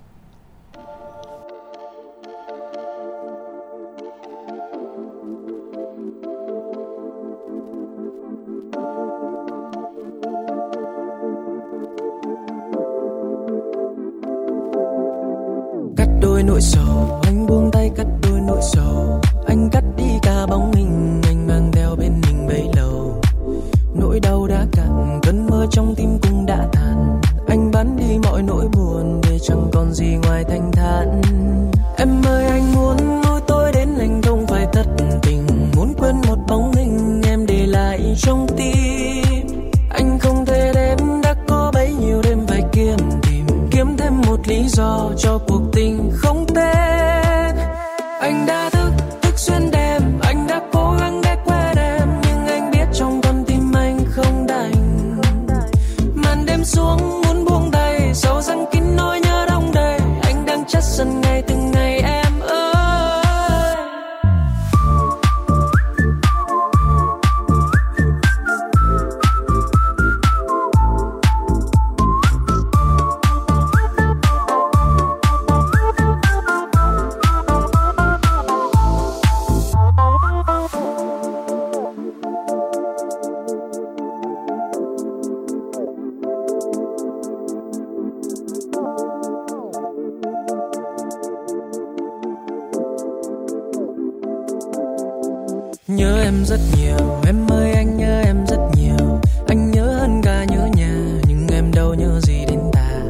Em rất nhiều, em ơi, anh nhớ em rất nhiều. Anh nhớ hơn cả nhớ nhà, nhưng em đâu nhớ gì đến ta.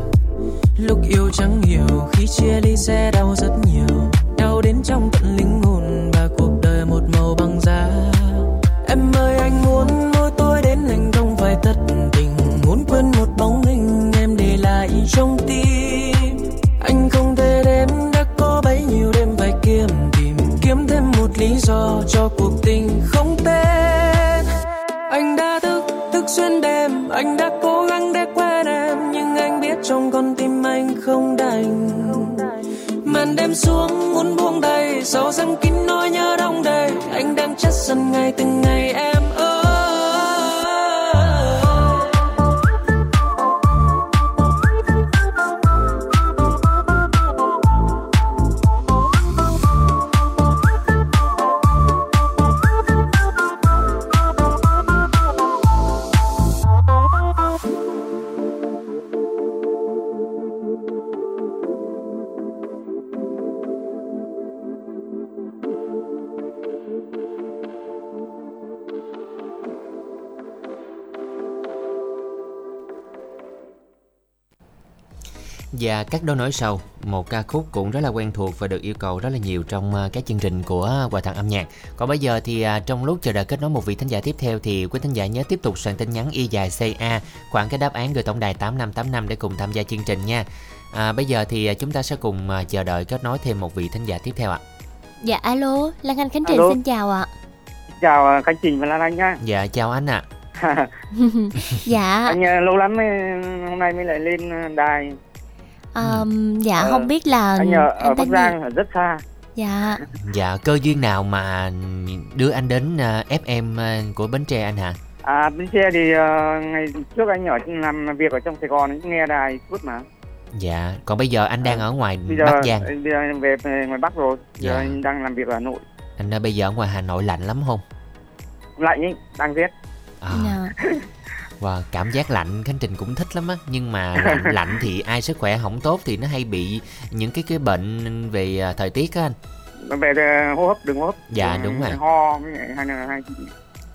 Lúc yêu chẳng hiểu, khi chia ly sẽ các đôi nổi sầu, một ca khúc cũng rất là quen thuộc và được yêu cầu rất là nhiều trong à, các chương trình của Quà tặng âm nhạc. Còn bây giờ thì à, trong lúc chờ đợi kết nối một vị thính giả tiếp theo thì quý thính giả nhớ tiếp tục soạn tin nhắn y dài CA khoảng cái đáp án gửi tổng đài 8585 để cùng tham gia chương trình nha. À, bây giờ thì à, chúng ta sẽ cùng à, chờ đợi kết nối thêm một vị thính giả tiếp theo ạ. Dạ alo, Lan Anh Khánh Trình Alo. xin chào ạ. chào à, Khánh Trình và Lan Anh nhá Dạ chào anh ạ. dạ, anh à, lâu lắm mới, hôm nay mới lại lên à, đài um, dạ Ờ, không biết là anh ở, ở anh Bắc? Giang ở rất xa Dạ, Dạ cơ duyên nào mà đưa anh đến FM à, của Bến Tre anh hả? à bên xe thì à, ngày trước anh ở làm việc ở trong Sài Gòn nghe đài suốt mà Dạ, còn bây giờ anh đang ở ngoài bây giờ Bắc Giang. bây giờ anh về, về ngoài Bắc rồi giờ Dạ. anh đang làm việc ở Hà Nội Anh à, bây giờ ở ngoài Hà Nội lạnh lắm không? lạnh ấy đang rét À, dạ. và cảm giác lạnh Khánh Trình cũng thích lắm á. Nhưng mà lạnh, lạnh thì ai sức khỏe không tốt thì nó hay bị những cái cái bệnh về à, thời tiết á anh. Về à, hô hấp đường hô hấp. Dạ, đúng rồi. ho hay là hay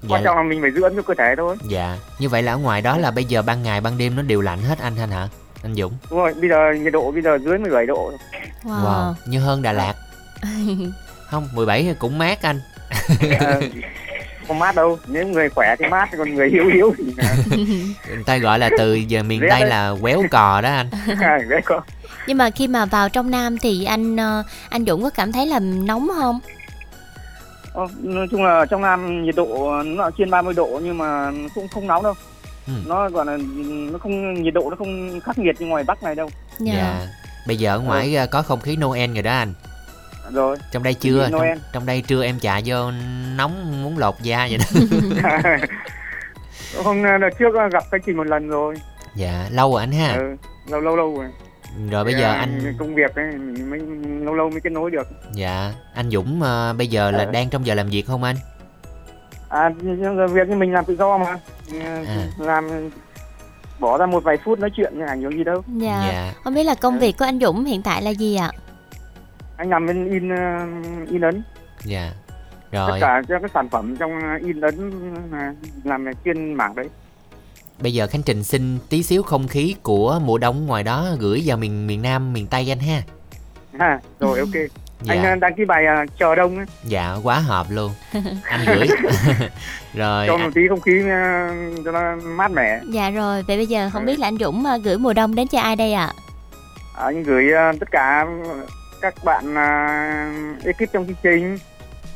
quan dạ, trọng là mình phải giữ ấm cho cơ thể thôi. Dạ. Như vậy là ở ngoài đó là bây giờ ban ngày ban đêm nó đều lạnh hết anh anh hả? Anh Dũng? Đúng rồi bây giờ nhiệt độ bây giờ dưới 17 độ. Wow. như hơn Đà Lạt. Không 17 cũng mát anh Không mát đâu. Nếu người khỏe thì mát còn người yếu yếu thì người ta gọi là từ giờ miền Tây là quéo cò đó anh. Nhưng mà khi mà vào trong Nam thì anh ờ, anh Dũng có cảm thấy là nóng không? Ờ, nói chung là trong Nam nhiệt độ nó là trên 30 độ nhưng mà cũng không nóng đâu. Ừ. nó gọi là nó không nhiệt độ nó không khắc nghiệt như ngoài Bắc này đâu. Dạ. dạ. Bây giờ ở ngoài à, có không khí Noel rồi đó anh rồi. Trong đây chưa? Trong, Noel. trong đây trưa em chạy vô nóng muốn lột da vậy đó. Hôm đợt trước gặp cái chị một lần rồi. Dạ lâu rồi anh ha? Ừ, lâu lâu lâu rồi. Rồi bây Thì, giờ à, anh công việc ấy mới lâu lâu mới kết nối được. Dạ anh Dũng à, bây giờ là Ờ. đang trong giờ làm việc không anh? À việc như mình làm tự do mà. À. làm bỏ ra một vài phút nói chuyện nhưng ảnh hưởng gì đâu. Dạ. dạ. Không biết là công việc của anh Dũng hiện tại là gì ạ? Anh làm bên in ờ, in ấn. Dạ. Tất rồi. cả các cái sản phẩm trong in ấn là làm chuyên mảng đấy. Bây giờ Khánh Trình xin tí xíu không khí của mùa đông ngoài đó gửi vào miền miền Nam miền Tây anh ha. Ha rồi ok. Dạ. Anh ờ, đăng ký bài ờ, chờ đông ấy, dạ quá hợp luôn. Anh gửi. Rồi cho à, một tí không khí ờ, cho nó mát mẻ. Dạ rồi, vậy bây giờ không biết là anh Dũng ờ, gửi mùa đông đến cho ai đây ạ? anh gửi ờ, tất cả các bạn uh, ekip trong chương trình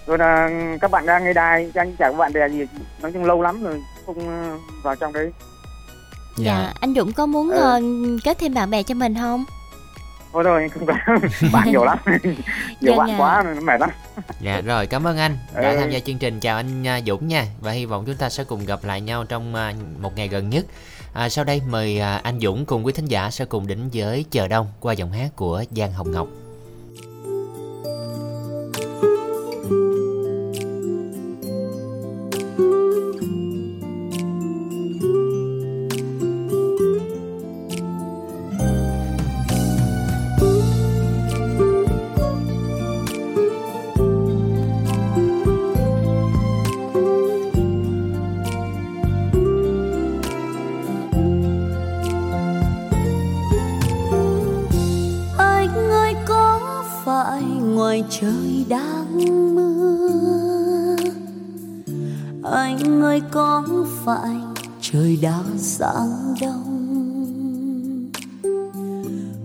rồi là các bạn đang nghe đài anh chả có bạn bè gì nói chung lâu lắm rồi không ờ, vào trong đấy Dạ. anh Dũng có muốn Ừ. ờ, kết thêm bạn bè cho mình không? thôi rồi không có bạn nhiều lắm nhiều Vâng bạn ạ. quá nó mệt lắm Dạ rồi cảm ơn anh đã Ừ. tham gia chương trình chào anh à, Dũng nha và hy vọng chúng ta sẽ cùng gặp lại nhau trong à, một ngày gần nhất. À, sau đây mời à, anh Dũng cùng quý thính giả sẽ cùng đến với chờ đông qua giọng hát của Giang Hồng Ngọc. Ngoài trời đang mưa? Anh ơi, có phải trời đã sáng đông?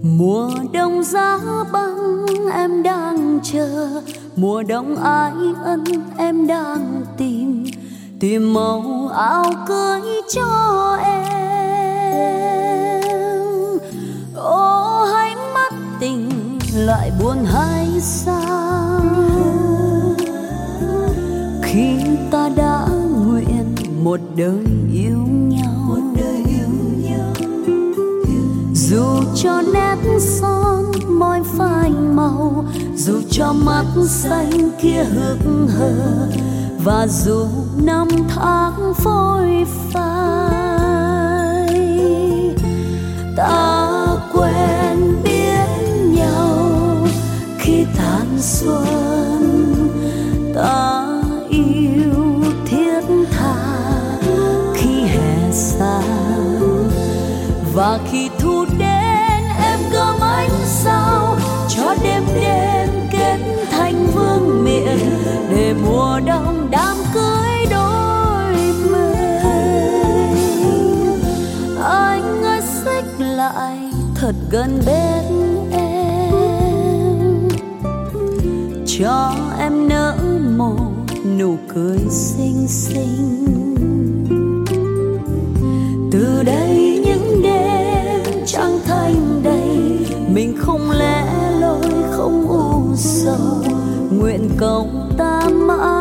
Mùa đông giá băng em đang chờ, mùa đông ái ân em đang tìm. Tìm màu áo cưới cho em. Ô hãy mắt tình lại buồn hay sao? Khi ta đã một đời yêu nhau. Một đời yêu nhau. Dù cho nét son môi phai màu dù cho mắt xanh kia hững hờ và dù năm tháng phôi phai ta quen biết nhau khi tàn xuân khi thu đến em gom ánh sao, cho đêm đêm kết thành vương miện, để mùa đông đám cưới đôi mình. Anh ơi, xích lại thật gần bên em. Cho em nở một nụ cười xinh xinh. Cầu ta mãi.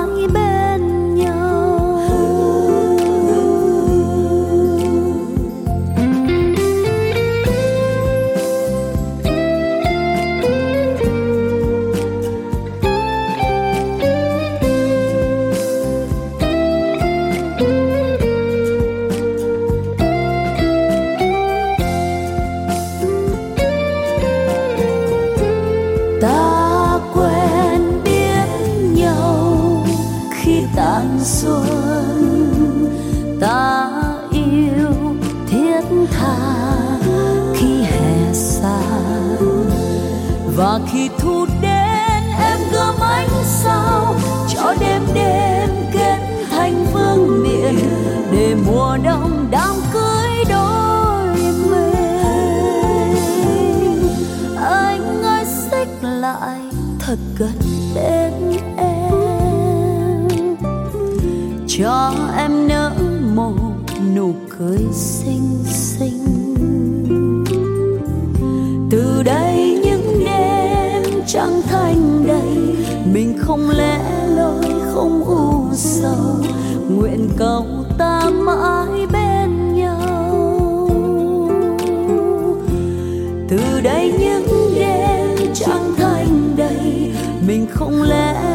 Không lẽ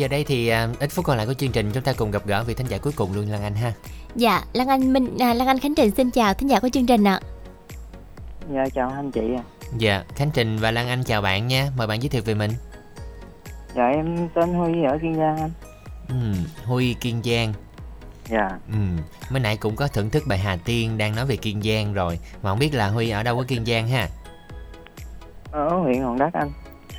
giờ đây thì à, ít phút còn lại của chương trình chúng ta cùng gặp gỡ vị thính giả cuối cùng luôn Lan Anh ha. Dạ, Lan Anh Minh à, Lan Anh Khánh Trình xin chào thính giả của chương trình ạ. Dạ chào anh chị ạ. Dạ, Khánh Trình và Lan Anh chào bạn nha. Mời bạn giới thiệu về mình. Dạ em tên Huy ở Kiên Giang anh. Ừ, Huy Kiên Giang. Dạ. Ừ, mới nãy cũng có thưởng thức bài Hà Tiên đang nói về Kiên Giang rồi. Mà không biết là Huy ở đâu ở Kiên Giang ha? Ở huyện Hòn Đất anh.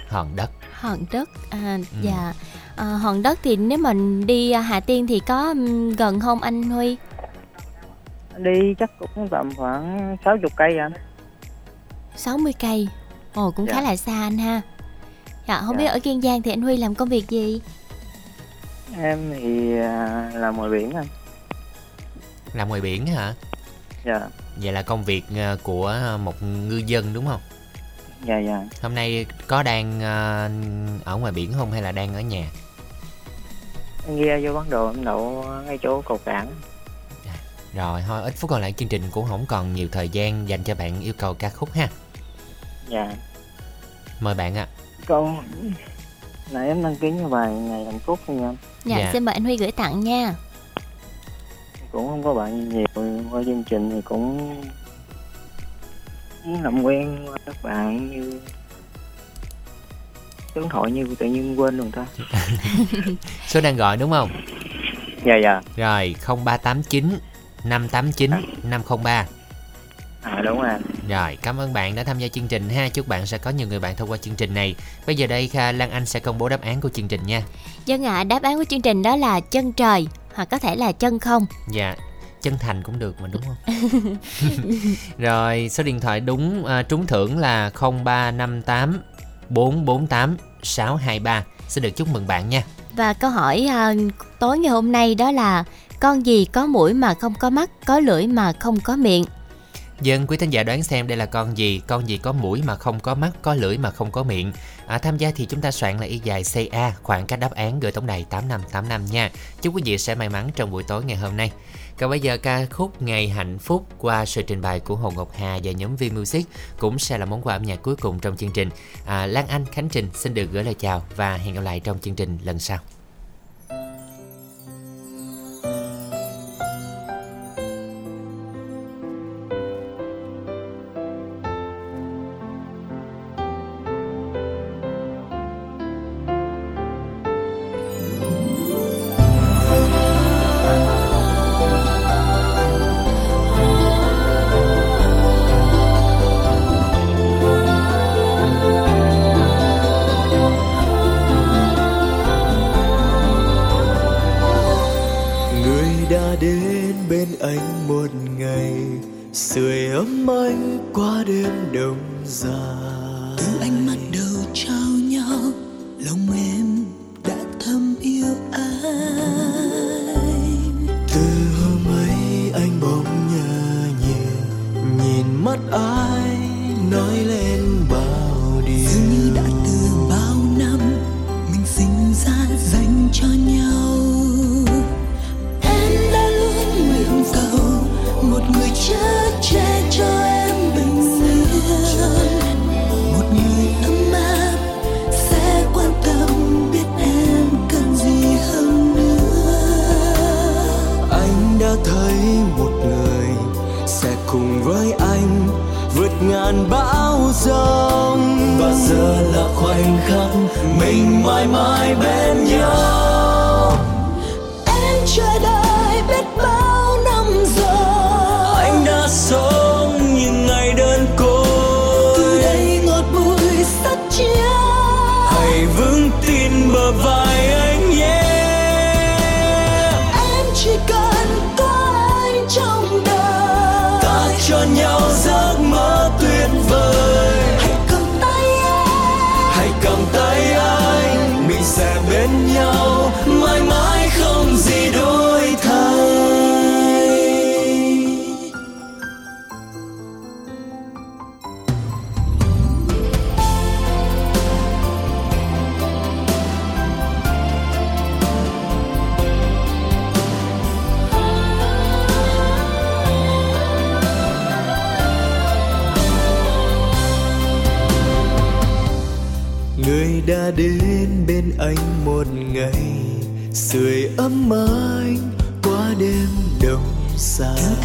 Hòn Đất. Hòn đất à, Ừ. dạ à, hòn đất thì nếu mình đi à, Hà Tiên thì có gần không anh Huy? Đi chắc cũng tầm khoảng 60 cây anh. 60 cây. Ồ cũng khá Dạ. là xa anh ha. Dạ không Dạ. biết ở Kiên Giang thì anh Huy làm công việc gì? Em thì à, làm ngoài biển anh. Làm ngoài biển hả? Dạ. Vậy là công việc à, của một ngư dân đúng không? Dạ dạ. Hôm nay có đang à, ở ngoài biển không hay là đang ở nhà? Em ghe vô bán đồ em đậu ngay chỗ cầu cảng. Rồi thôi ít phút còn lại chương trình cũng không còn nhiều thời gian dành cho bạn yêu cầu ca khúc ha. Dạ. Mời bạn ạ. Câu nãy em đăng ký cái bài ngày hạnh phúc thôi nha anh. Dạ, Dạ. xin mời anh Huy gửi tặng nha. Cũng không có bạn nhiều qua chương trình thì cũng làm quen các bạn như số điện thoại như tự nhiên quên rồi ta. Số đang gọi đúng không? Dạ dạ. Rồi 0389 589 503. À đúng rồi. Rồi, cảm ơn bạn đã tham gia chương trình ha. Chúc bạn sẽ có nhiều người bạn thông qua chương trình này. Bây giờ đây Kha Lan Anh sẽ công bố đáp án của chương trình nha. Dân ạ, đáp án của chương trình đó là chân trời hoặc có thể là chân không. Dạ, chân thành cũng được mà đúng không? Rồi, số điện thoại đúng à, trúng thưởng là 0358 448 623. Xin được chúc mừng bạn nha. Và câu hỏi à, tối ngày hôm nay đó là con gì có mũi mà không có mắt, có lưỡi mà không có miệng. Dân quý thính giả đoán xem đây là con gì Con gì có mũi mà không có mắt Có lưỡi mà không có miệng à, Tham gia thì chúng ta soạn là y dài CA Khoảng cách đáp án gửi tổng đài 8585 nha Chúc quý vị sẽ may mắn trong buổi tối ngày hôm nay còn bây giờ ca khúc Ngày Hạnh Phúc qua sự trình bày của Hồ Ngọc Hà và nhóm V Music cũng sẽ là món quà âm nhạc cuối cùng trong chương trình. À, Lan Anh, Khánh Trình xin được gửi lời chào và hẹn gặp lại trong chương trình lần sau.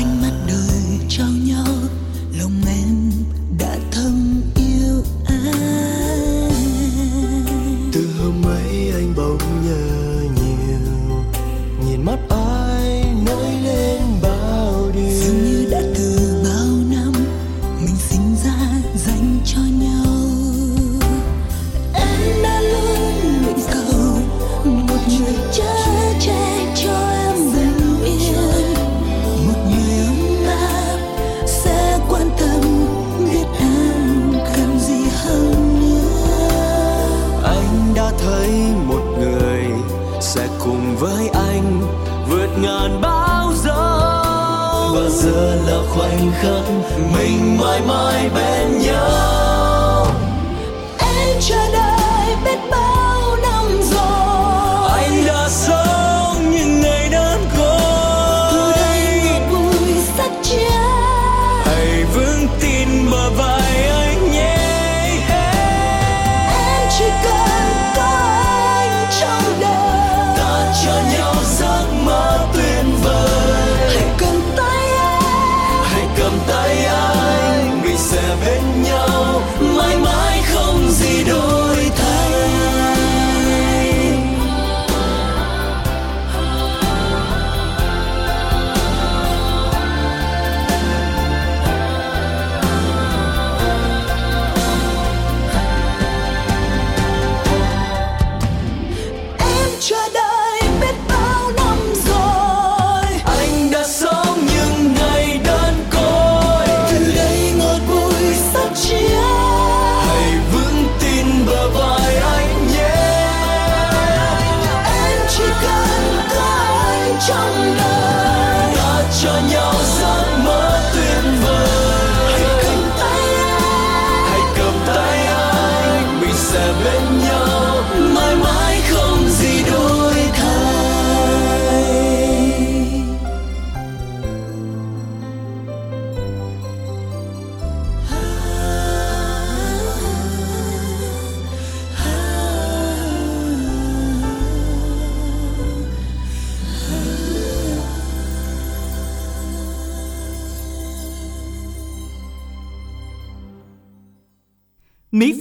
Ánh mắt đời trao nhau lòng em